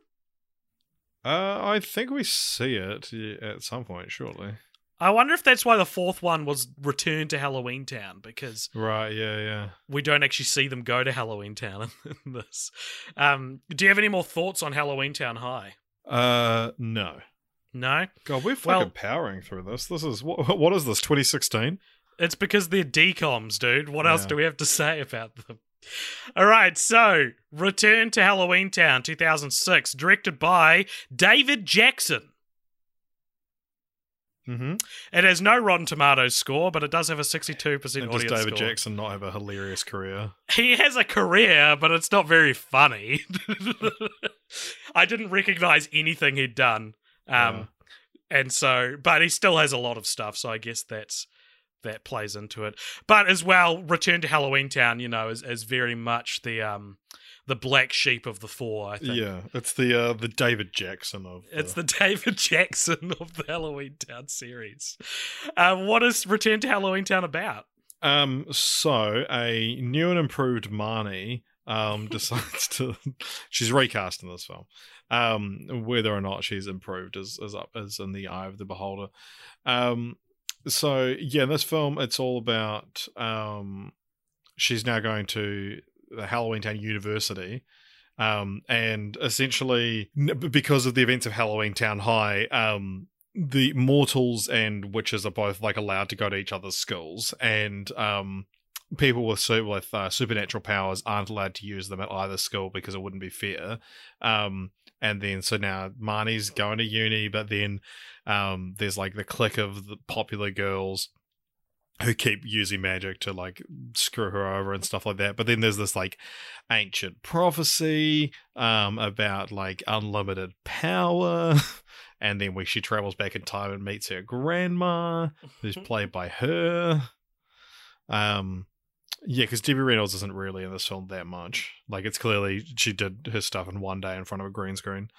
uh, I think we see it at some point, surely. I wonder if that's why the fourth one was Return to Halloween Town because Right? Yeah, yeah. we don't actually see them go to Halloween Town in this. Um, do you have any more thoughts on Halloween Town High? Uh, no. No, God, we're fucking Well- powering through this. This is what? What is this? 2016? it's because they're decoms, dude. What else Yeah. do we have to say about them? All right, so Return to Halloween Town 2006, directed by David Jackson. Mm-hmm. It has no Rotten Tomatoes score, but it does have a 62% And does David score. Jackson not have a hilarious career? he has a career, but it's not very funny. I didn't recognize anything he'd done. Um, and so, but he still has a lot of stuff. So I guess that's that plays into it. But as well, Return to Halloween Town, you know, is, is very much the um the black sheep of the four. I think. Yeah, it's the uh, the David Jackson of. It's the David Jackson of the Halloween Town series. Uh, what is Return to Halloween Town about? Um, so a new and improved Marnie um decides to she's recast in this film. Um, whether or not she's improved is is up is in the eye of the beholder. Um, so yeah, in this film it's all about um, she's now going to the Halloween Town University. Um, and essentially, because of the events of Halloween Town High, um, the mortals and witches are both like allowed to go to each other's schools, and um, people with with uh, supernatural powers aren't allowed to use them at either school because it wouldn't be fair. Um, and then so now Marnie's going to uni, but then um, there's like the clique of the popular girls who keep using magic to like screw her over and stuff like that. But then there's this like ancient prophecy um, about like unlimited power. And then when she travels back in time and meets her grandma, who's played by her. Um, yeah, because Debbie Reynolds isn't really in this film that much. Like, it's clearly she did her stuff in one day in front of a green screen.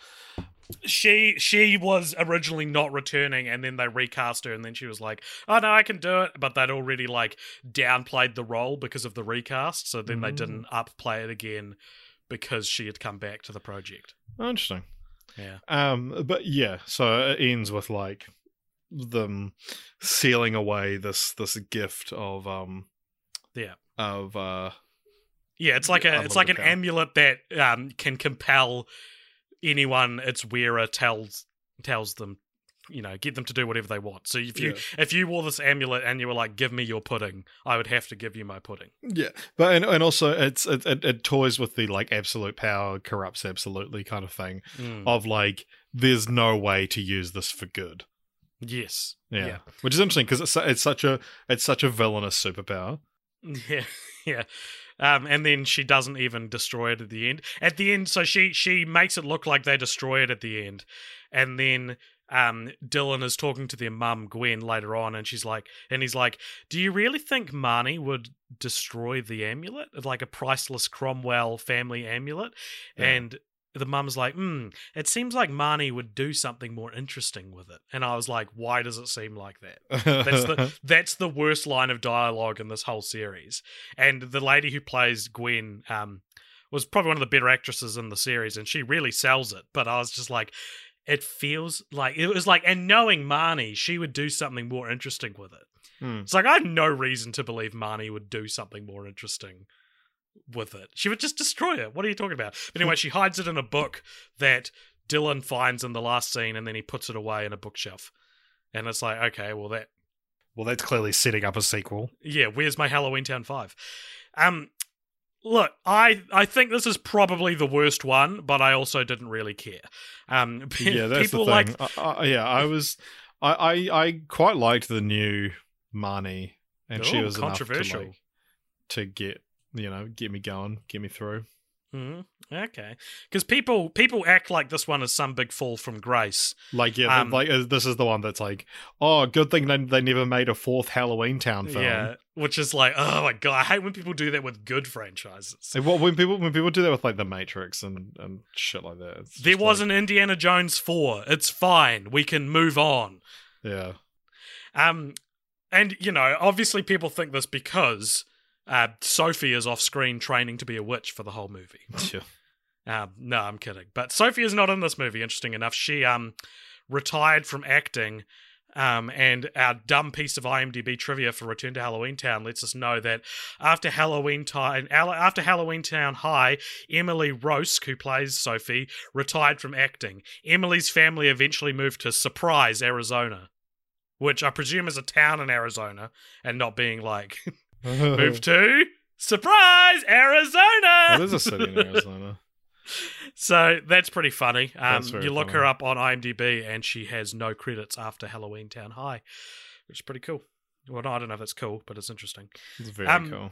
she she was originally not returning and then they recast her and then she was like oh no i can do it but they'd already like downplayed the role because of the recast so then they Mm. didn't upplay it again because she had come back to the project interesting. yeah Um, but yeah, so it ends with like them sealing away this this gift of um, Yeah. Of uh, yeah it's like a it's like an Unlimited amulet that um can compel anyone its wearer tells tells them you know get them to do whatever they want so if you Yeah. if you wore this amulet and you were like give me your pudding i would have to give you my pudding Yeah, but and, and also it's it, it, it toys with the like absolute power corrupts absolutely kind of thing Mm. of like there's no way to use this for good. yes Yeah, Yeah. which is interesting because it's it's such a it's such a villainous superpower. Yeah, yeah. Um, and then she doesn't even destroy it at the end. At the end, so she she makes it look like they destroy it at the end, and then um, Dylan is talking to their mum Gwen later on, and she's like, and he's like, "Do you really think Marnie would destroy the amulet, like a priceless Cromwell family amulet?" Yeah. And the mum's like, "Hmm, it seems like Marnie would do something more interesting with it." And I was like, "Why does it seem like that?" That's the that's the worst line of dialogue in this whole series. And the lady who plays Gwen um, was probably one of the better actresses in the series, and she really sells it. But I was just like, it feels like it was like, and knowing Marnie, she would do something more interesting with it. Hmm. It's like I have no reason to believe Marnie would do something more interesting with it. She would just destroy it. What are you talking about? But anyway, she hides it in a book that Dylan finds in the last scene, and then he puts it away in a bookshelf. And it's like, okay, well that well, that's clearly setting up a sequel. yeah, where's my Halloween Town 5? Um look, I I think this is probably the worst one, but I also didn't really care. Um, yeah, that's people the like thing. I, I, yeah, I was, I, I, I quite liked the new Marnie, and she Ooh, was enough to, controversial. like, to get you know get me going, get me through. Mhm. Okay, because people people act like this one is some big fall from grace. Like yeah, Um, like uh, this is the one that's like, oh, good thing they they never made a fourth Halloween Town film. Yeah, which is like, oh my god, I hate when people do that with good franchises. What when people when people do that with like the Matrix and and shit like that. There was like, an Indiana Jones four. It's fine. We can move on. yeah. Um, and you know, obviously, people think this because uh, Sophie is off screen training to be a witch for the whole movie. yeah. Um, no, I'm kidding. But Sophie is not in this movie. Interesting enough, she um retired from acting. Um, and our dumb piece of IMDb trivia for Return to Halloween Town lets us know that after Halloween Town, after Halloween Town High, Emily Roeske, who plays Sophie, retired from acting. Emily's family eventually moved to Surprise, Arizona, which I presume is a town in Arizona, and not being like move to Surprise, Arizona. That is a city in Arizona. So that's pretty funny. Um, That's you look funny. her up on IMDb, and she has no credits after Halloween Town High, which is pretty cool. Well, no, I don't know if it's cool, but it's interesting. It's very Um, cool.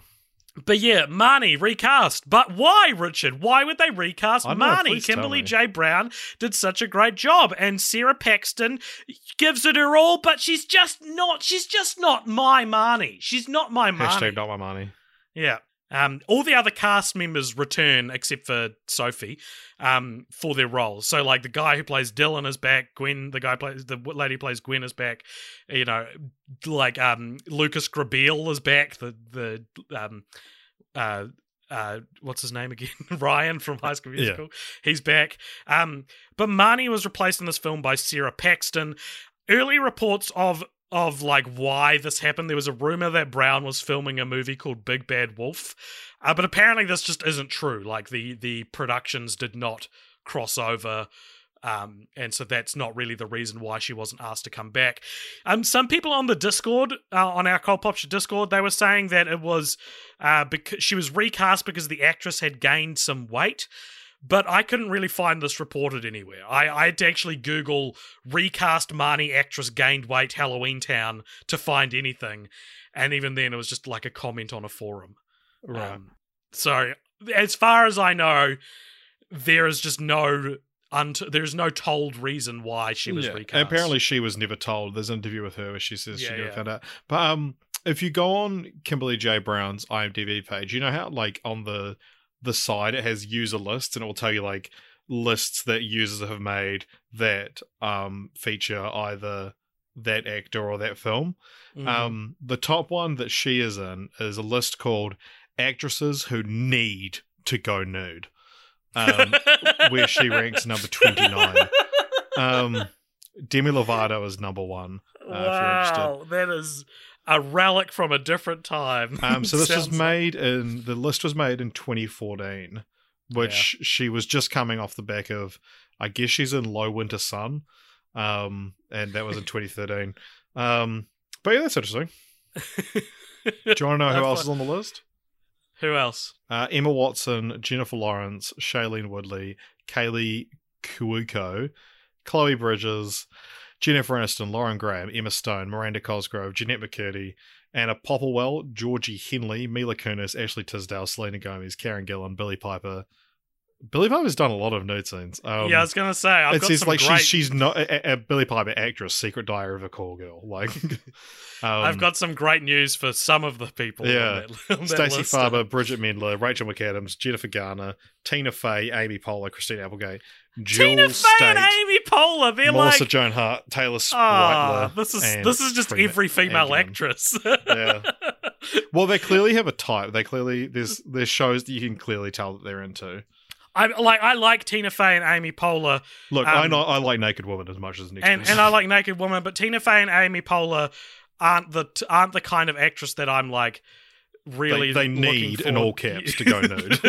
But yeah, Marnie recast. But why, Richard? Why would they recast I don't Marnie? Kimberly. J. Brown did such a great job, and Sara Paxton gives it her all, but she's just not. She's just not my Marnie. She's not my Marnie. Hashtag not my money. Yeah. Um, all the other cast members return except for Sophie um, for their roles. So, like the guy who plays Dylan is back. Gwen, the guy plays the lady who plays Gwen is back. You know, like um, Lucas Grabeel is back. The the um, uh, uh, what's his name again? Ryan from High School Yeah. Musical. He's back. Um, but Marnie was replaced in this film by Sara Paxton. Early reports of of like why this happened. There was a rumor that Brown was filming a movie called Big Bad Wolf, uh, but apparently this just isn't true. Like the the productions did not cross over. Um, and so that's not really the reason why she wasn't asked to come back. Um, some people on the Discord, uh, on our Cult Popture Discord, they were saying that it was uh, because she was recast because the actress had gained some weight. But I couldn't really find this reported anywhere. I, I had to actually Google recast Marnie actress gained weight Halloween Town to find anything. And even then, it was just like a comment on a forum. Right. Um, so, as far as I know, there is just no unt- there's no told reason why she was Yeah, recast. Apparently, she was never told. There's an interview with her where she says she Yeah, never yeah. found out. But um, if you go on Kimberly J Brown's IMDb page, you know how like on the the side it has user lists, and it will tell you like lists that users have made that um feature either that actor or that film. Mhm. Um, the top one that she is in is a list called actresses who need to go nude. Um, where she ranks number 29. um, Demi Lovato is number one. uh, if you're wow, that is a relic from a different time. Um, so this was made in the list was made in 2014, which she was just coming off the back of. I guess she's in Low Winter Sun, um, and that was in 2013. Um, but yeah, that's interesting. Do you want to know who else is on the list? Who else? Uh, Emma Watson, Jennifer Lawrence, Shailene Woodley, Kaley Cuoco, Chloe Bridges, Jennifer Aniston, Lauren Graham, Emma Stone, Miranda Cosgrove, Jennette McCurdy, Anna Popplewell, Georgie Henley, Mila Kunis, Ashley Tisdale, Selena Gomez, Karen Gillan, Billie Piper. Billie Piper's done a lot of nude scenes. Um, yeah, I was gonna say I've it got says like great. she's she's not a, a Billie Piper actress, Secret Diary of a Call Girl. Like, um, I've got some great news for some of the people. Yeah. on that, on that Stacey. Farber, Bridgit Mendler, Rachel McAdams, Jennifer Garner, Tina Fey, Amy Poehler, Christine Applegate, Jill Tina Fey State, and Amy Poehler. They're Melissa like, Joan Hart, Taylor ah, Spreitler. this is this is just Freema every female actress. Yeah. Well, they clearly have a type. They clearly there's there's shows that you can clearly tell that they're into. I like I like Tina Fey and Amy Poehler, Look, I Um, know I like Naked Woman as much as Nick. and and I like Naked Woman, but Tina Fey and Amy Poehler aren't the aren't the kind of actress that I'm like really They- they need, in all caps, to go nude.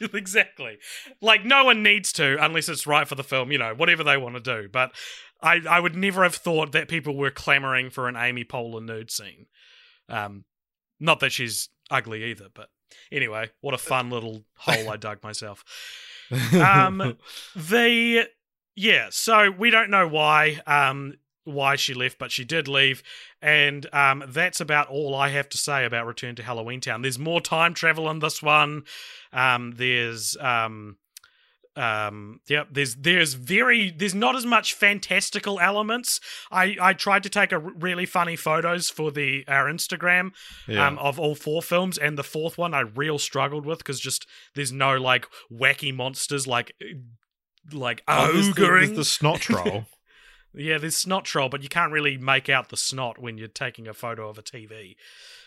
exactly. Like no one needs to unless it's right for the film, you know, whatever they want to do. But I I would never have thought that people were clamoring for an Amy Poehler nude scene. Um not that she's ugly either, but Anyway, what a fun little hole I dug myself. Um, the yeah, so we don't know why um why she left, but she did leave, and um that's about all I have to say about Return to Halloween Town. There's more time travel in this one. Um, there's um um yep there's there's very there's not as much fantastical elements i i tried to take a r- really funny photos for the our instagram yeah. um of all four films and the fourth one i real struggled with because just there's no like wacky monsters like like Oh, there's the, there's the snot troll. yeah there's snot troll but you can't really make out the snot when you're taking a photo of a tv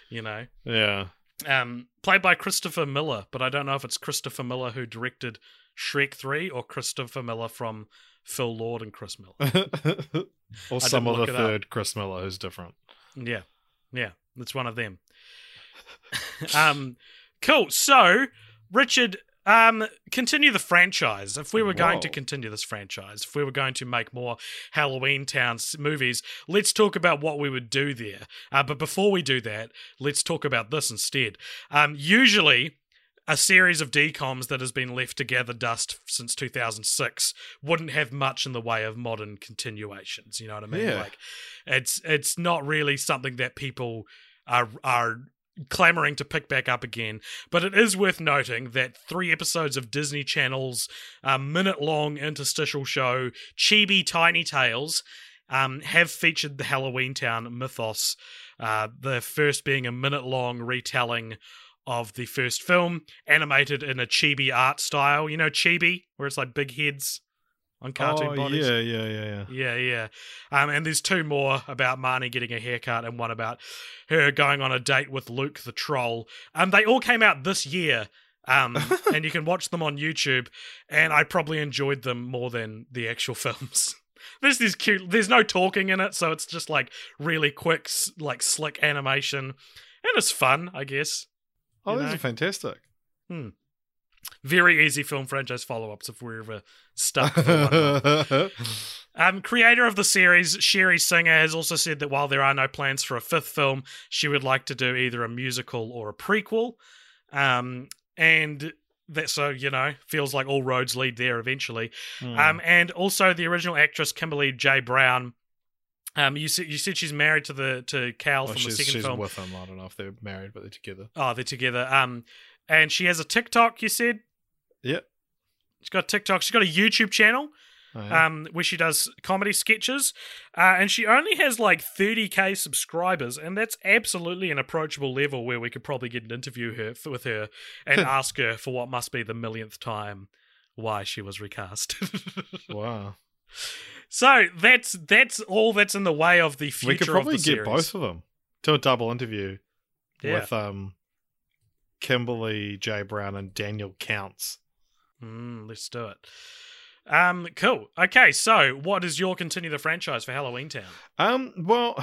you know yeah. um, played by Christopher Miller, but I don't know if it's Christopher Miller who directed Shrek 3 or Christopher Miller from Phil Lord and Chris Miller. or some other it up. third Chris Miller who's different. yeah, yeah, it's one of them. um, cool. So, Richard, um, continue the franchise. If we were going to continue this franchise, if we were going to make more Halloween Town movies, let's talk about what we would do there. Uh, but before we do that, let's talk about this instead. Um, usually. A series of decoms that has been left to gather dust since 2006 wouldn't have much in the way of modern continuations. You know what I mean? Yeah. Like, it's it's not really something that people are are clamoring to pick back up again. But it is worth noting that three episodes of Disney Channel's uh, minute long interstitial show, Chibi Tiny Tales, um, have featured the Halloween Town mythos. Uh, the first being a minute long retelling of the first film, animated in a chibi art style. You know, chibi, where it's like big heads on cartoon oh, bodies. yeah, yeah, yeah, yeah. Yeah, yeah. Um, and there's two more about Marnie getting a haircut and one about her going on a date with Luke the troll. Um, they all came out this year. Um, and you can watch them on YouTube. And I probably enjoyed them more than the actual films. There's this cute. There's no talking in it, so it's just like really quick, like slick animation, and it's fun, I guess. Oh, these know? are fantastic. Very easy film franchise follow-ups if we're ever stuck. Um, creator of the series, Sheri Singer, has also said that while there are no plans for a fifth film, she would like to do either a musical or a prequel. Um, and that so you know feels like all roads lead there eventually. Hmm. Um, and also the original actress Kimberly J Brown. Um, you said you said she's married to the to Cal Well, from the she's, second she's film. with him. I don't know if they're married, but they're together. Oh, they're together. Um, and she has a TikTok. You said Yep. she's got TikTok. She's got a YouTube channel. Oh, yeah. um, where she does comedy sketches, uh, and she only has like 30k subscribers, and that's absolutely an approachable level where we could probably get an interview her with her and ask her for what must be the millionth time why she was recast. wow. so that's that's all that's in the way of the future We could probably get series. both of them to a double interview Yeah. with um Kimberly J Brown and Daniel Kountz. Mm, let's do it. Um, cool. Okay, so what is your continue the franchise for Halloween Town? Um, well,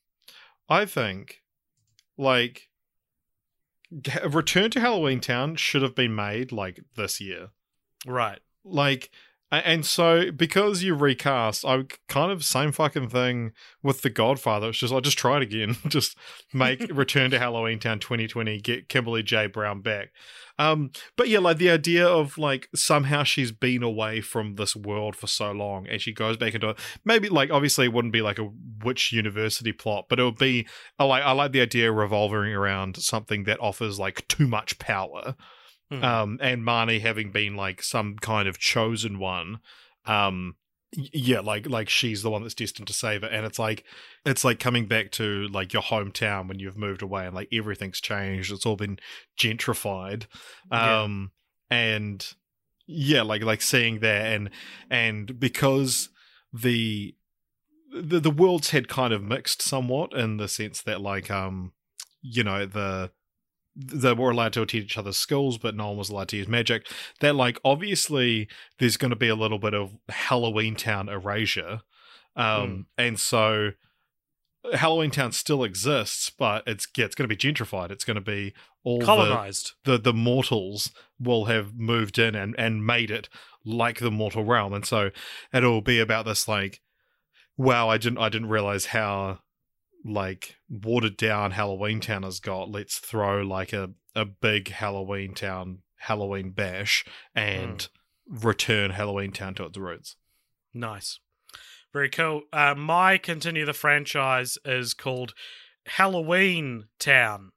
I think like Return to Halloween Town should have been made like this year. Right. Like and so because you recast, I kind of same fucking thing with The Godfather. It's just I just try it again. just make Return to Halloween Town 2020, get Kimberly J. Brown back. Um, but yeah, like the idea of like somehow she's been away from this world for so long and she goes back into it. Maybe like obviously it wouldn't be like a witch university plot, but it would be I like I like the idea revolving around something that offers like too much power Hmm. um, and Marnie having been like some kind of chosen one, um, yeah, like like she's the one that's destined to save it, and it's like it's like coming back to like your hometown when you've moved away and like everything's changed, it's all been gentrified, Yeah. um, and yeah, like like seeing that and and because the the the worlds had kind of mixed somewhat in the sense that like um you know the they were allowed to attend each other's schools, but no one was allowed to use magic. That like obviously there's going to be a little bit of Halloween Town erasure, um, and so Halloween Town still exists, but it's yeah, it's going to be gentrified. It's going to be all the, Colonized. the the mortals will have moved in and and made it like the mortal realm, and so it'll be about this like, wow, I didn't I didn't realize how like watered down Halloween Town has got. Let's throw like a a big Halloween Town Halloween bash and return Halloween Town to its roots. Nice. Very cool. Uh, my continue the franchise is called Halloween Town.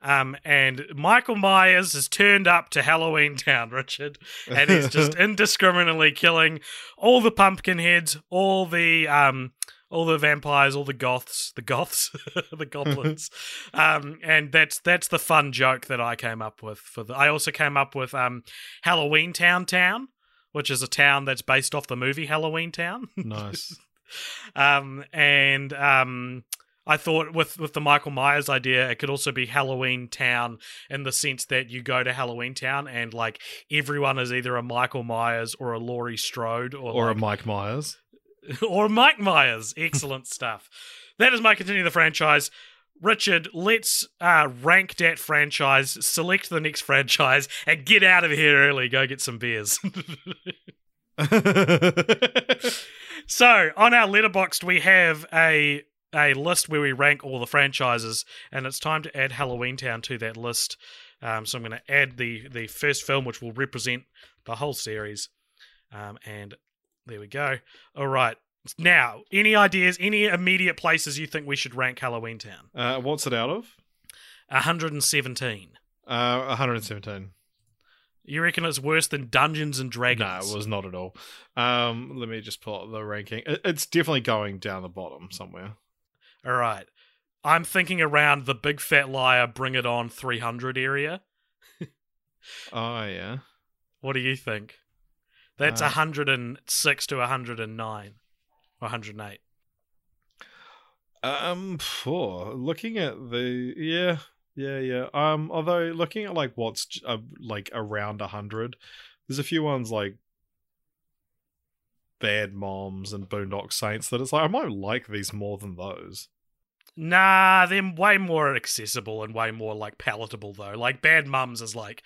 Um, and Michael Myers has turned up to Halloween Town, Richard, and he's just indiscriminately killing all the pumpkin heads, all the um, all the vampires, all the goths, the goths, the goblins, um, and that's that's the fun joke that I came up with. For the, I also came up with um, Halloween Town Town, which is a town that's based off the movie Halloween Town. nice. um, and um, I thought with with the Michael Myers idea, it could also be Halloween Town in the sense that you go to Halloween Town and like everyone is either a Michael Myers or a Laurie Strode or Or like, a Mike Myers. or Mike Myers. Excellent stuff. That is my continue the franchise. Richard, let's uh, rank that franchise, select the next franchise, and get out of here early. Go get some beers. so on our letterboxd, we have a a list where we rank all the franchises, and it's time to add Halloween Town to that list. Um, so I'm going to add the the first film, which will represent the whole series, um, and there we go. All right. Now, any ideas, any immediate places you think we should rank Halloween Town? uh, what's it out of? 117. Uh, 117. You reckon it's worse than Dungeons and Dragons? No, it was not at all. Um, let me just pull up the ranking. It's definitely going down the bottom somewhere. All right. I'm thinking around the Big Fat Liar Bring It On 300 area. Oh yeah. What do you think? That's Uh, 106 to 109 or 108. Um, phew, looking at the yeah, yeah, yeah. Um, although looking at like what's uh, like around a hundred, there's a few ones like Bad Moms and Boondock Saints that it's like I might like these more than those. Nah, they're way more accessible and way more like palatable though. Like Bad Mums is like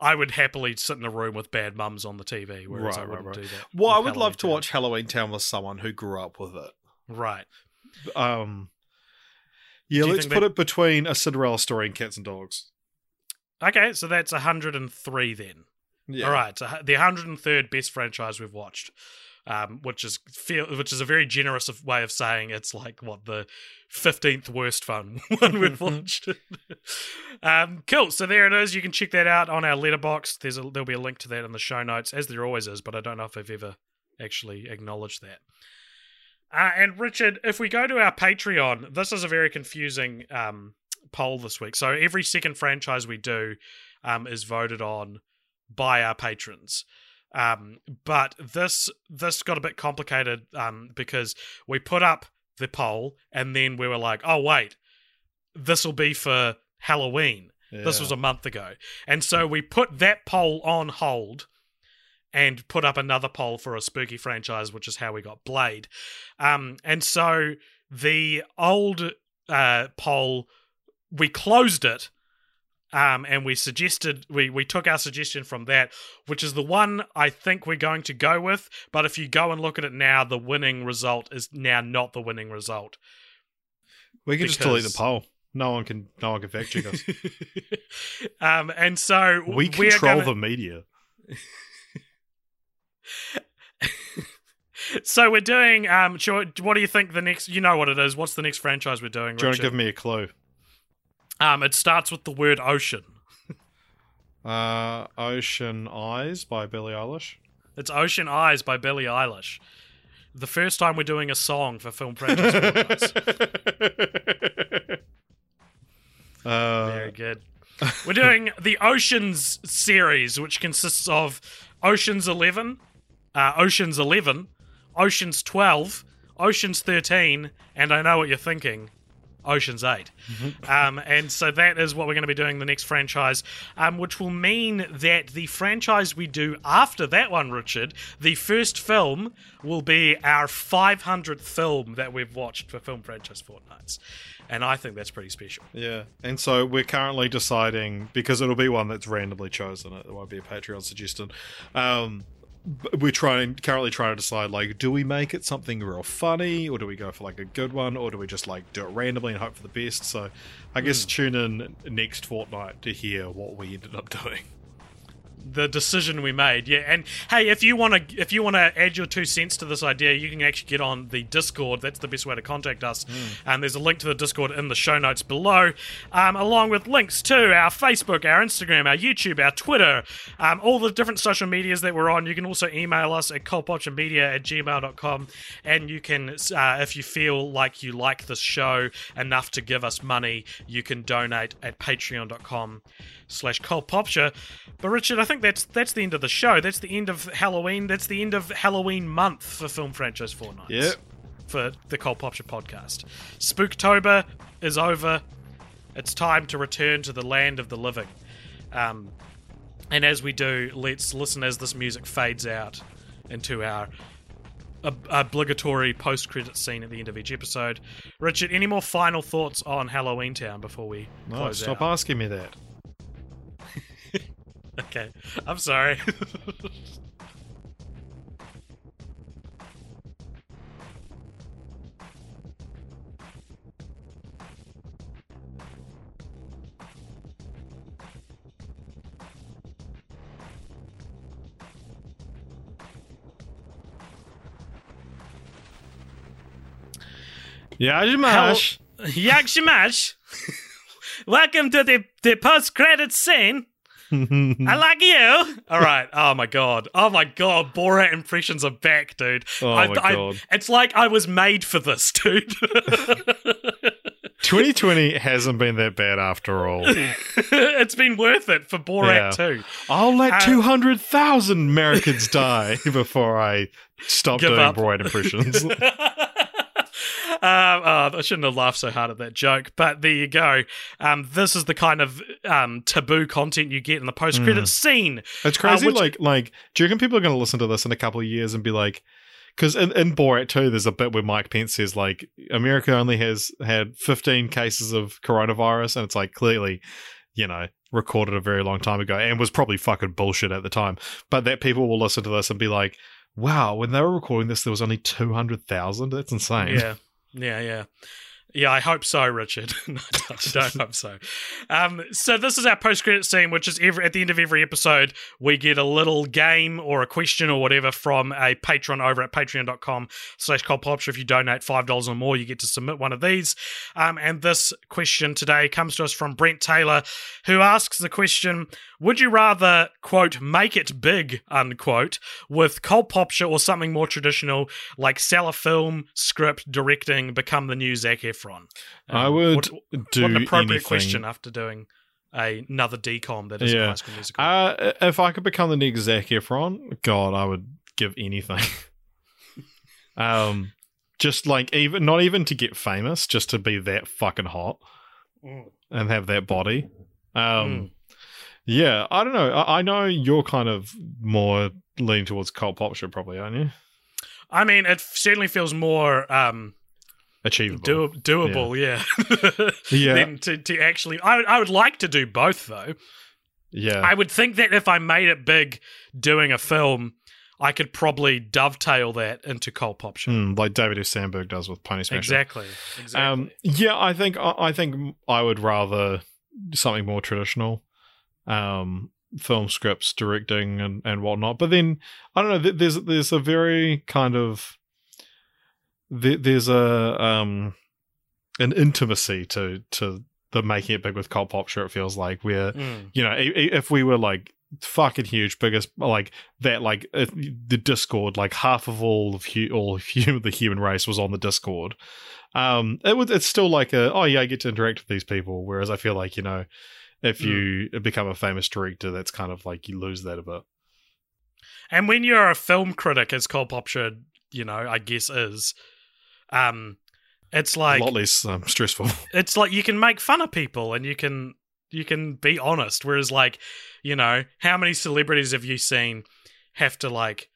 I would happily sit in a room with Bad Mums on the TV, whereas Right, I wouldn't right. do that. Well, I would love to Halloween watch Halloween Town with someone who grew up with it. Right. Um, yeah, let's put that- it between a Cinderella story and Cats and Dogs. Okay, so that's 103 then. Yeah. All right, so the 103rd best franchise we've watched, um, which is which is a very generous of way of saying it's like what the 15th worst fun one we've launched. um, cool. So there it is. You can check that out on our letterbox. There's a, there'll be a link to that in the show notes, as there always is. But I don't know if I've ever actually acknowledged that. Uh, and Richard, if we go to our Patreon, this is a very confusing um, poll this week. So every second franchise we do um, is voted on by our patrons. Um, but this this got a bit complicated um, because we put up the poll and then we were like, oh wait, this will be for Halloween. This was a month ago, and so we put that poll on hold and put up another poll for a spooky franchise, which is how we got Blade. Um, and so the old uh, poll, we closed it um, and we suggested we we took our suggestion from that, which is the one I think we're going to go with. But if you go and look at it now, the winning result is now not the winning result. we can just delete the poll. No one can. No one can fact check us. um, and so we control gonna- the media. So we're doing. Um, what do you think the next? You know what it is. What's the next franchise we're doing? Do you want to give me a clue? Um, it starts with the word ocean. Uh, Ocean Eyes by Billie Eilish. It's Ocean Eyes by Billie Eilish. The first time we're doing a song for Film. Fortnights. uh, Very good. We're doing the Oceans series, which consists of Oceans 11, uh, Oceans 11, Oceans 12, Oceans 13, and I know what you're thinking. Ocean's 8. Um, and so that is what we're going to be doing the next franchise, um, which will mean that the franchise we do after that one, Richard, the first film will be our 500th film that we've watched for Film Franchise Fortnights. And I think that's pretty special. Yeah, and so we're currently deciding because it'll be one that's randomly chosen. It won't be a Patreon suggestion. Um, we're trying currently trying to decide like, do we make it something real funny, or do we go for like a good one, or do we just like do it randomly and hope for the best? So, I guess hmm. tune in next fortnight to hear what we ended up doing. The decision we made. Yeah, and hey, if you want to, if you want to add your two cents to this idea, you can actually get on the Discord. That's the best way to contact us. And there's a link to the Discord in the show notes below, um, along with links to our Facebook, our Instagram, our YouTube, our Twitter, um, all the different social medias that we're on. You can also email us at cultpopturemedia at gmail.com. And you can, uh, if you feel like you like this show enough to give us money, you can donate at patreon.com slash cultpopture. But Richard, I think that's that's the end of the show. That's the end of Halloween. That's the end of Halloween month for Film Franchise Fortnights. Yep. For the Cult Popture podcast. Spooktober is over. It's time to return to the land of the living. Um, and as we do, let's listen as this music fades out into our ob- obligatory post-credit scene at the end of each episode. Richard, any more final thoughts on Halloween Town before we No, close stop out? asking me that. Okay, I'm sorry. Yeah, Jimash. Jagshemash, welcome to the, the post-credit scene. I like you. All right. Oh my god. Oh my god. Borat impressions are back, dude. Oh I- my I- God. It's like I was made for this, dude. 2020 hasn't been that bad after all. it's been worth it for Borat Yeah. too. I'll let Uh, 200,000 Americans die before I stop doing up. Bright impressions. Um, oh, I shouldn't have laughed so hard at that joke, but there you go. Um, this is the kind of um, taboo content you get in the post-credit Mm. scene. It's crazy. Uh, which- like, like, do you reckon people are going to listen to this in a couple of years and be like, because in, in Borat 2, there's a bit where Mike Pence says, like, America only has had 15 cases of coronavirus, and it's like clearly, you know, recorded a very long time ago and was probably fucking bullshit at the time. But that people will listen to this and be like, wow, when they were recording this, there was only 200,000. That's insane. Yeah, yeah, yeah. Yeah, I hope so, Richard. no, I don't hope so. Um, so this is our post-credit scene, which is every at the end of every episode, we get a little game or a question or whatever from a patron over at patreon.com slash cultpopture. If you donate $5 or more, you get to submit one of these. Um, and this question today comes to us from Brent Taylor, who asks the question, would you rather, quote, make it big, unquote, with popture or something more traditional like sell a film, script, directing, become the new Zac Efron? Um, I would What, do what an appropriate anything. question after doing a, another DCOM that is Yeah. a high school musical. Uh, if I could become the next Zac Efron, God, I would give anything. um, just like even not even to get famous, just to be that fucking hot Mm. and have that body. Um, Mm. Yeah, I don't know. I, I know you're kind of more leaning towards Cult Popture, probably, aren't you? I mean, it certainly feels more um, Achievable. do- doable, yeah. Yeah. Than to, to actually, I would, I would like to do both though. yeah. I would think that if I made it big doing a film, I could probably dovetail that into cult pop shit. Hmm, like David F. Sandberg does with Pony Smasher. Exactly. Exactly. Um, yeah, I think I I think I would rather something more traditional, um, film scripts, directing, and and whatnot. But then I don't know. There's there's a very kind of there- there's a um an intimacy to to the making it big with cult pop. Sure, it feels like where Mm. you know if we were like fucking huge biggest like that like if the discord like half of all of hu- all of the human race was on the discord um it would it's still like a oh yeah i get to interact with these people whereas i feel like you know if you become a famous director that's kind of like you lose that a bit And when you're a film critic, as Cult Popture, you know, I guess is, um, it's like a lot less um, stressful it's like you can make fun of people and you can you can be honest. Whereas like, you know, how many celebrities have you seen have to like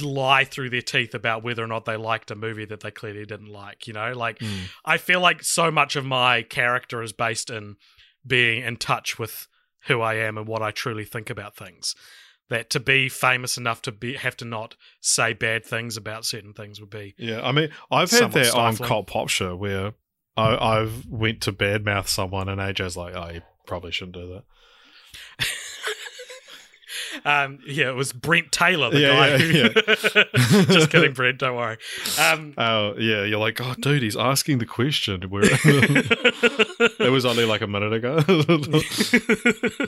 lie through their teeth about whether or not they liked a movie that they clearly didn't like, you know? Like Mm. I feel like so much of my character is based in being in touch with who I am and what I truly think about things. that to be famous enough to be have to not say bad things about certain things would be Yeah, I mean, I've had Somewhat that on stifling. Cult Popture where I, I've went to badmouth someone and AJ's like, oh, you probably shouldn't do that. um yeah it was brent taylor the Yeah, guy yeah, who just kidding brent don't worry um Oh, yeah, you're like, oh, dude, he's asking the question. Where it was only like a minute ago.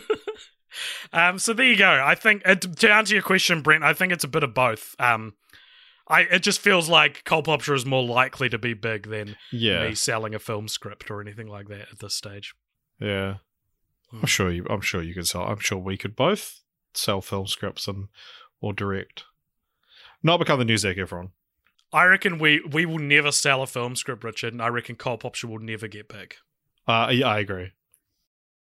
um, so there you go. I think uh, to answer your question, Brent, I think it's a bit of both. Um, I it just feels like Cult Popture is more likely to be big than yeah, me selling a film script or anything like that at this stage. yeah. Hmm. I'm sure you. I'm sure you could sell. I'm sure we could both sell film scripts and or direct. Not become the new Zac Efron. I reckon we we will never sell a film script, Richard, and I reckon Cult Popture will never get big. Uh, yeah, I agree.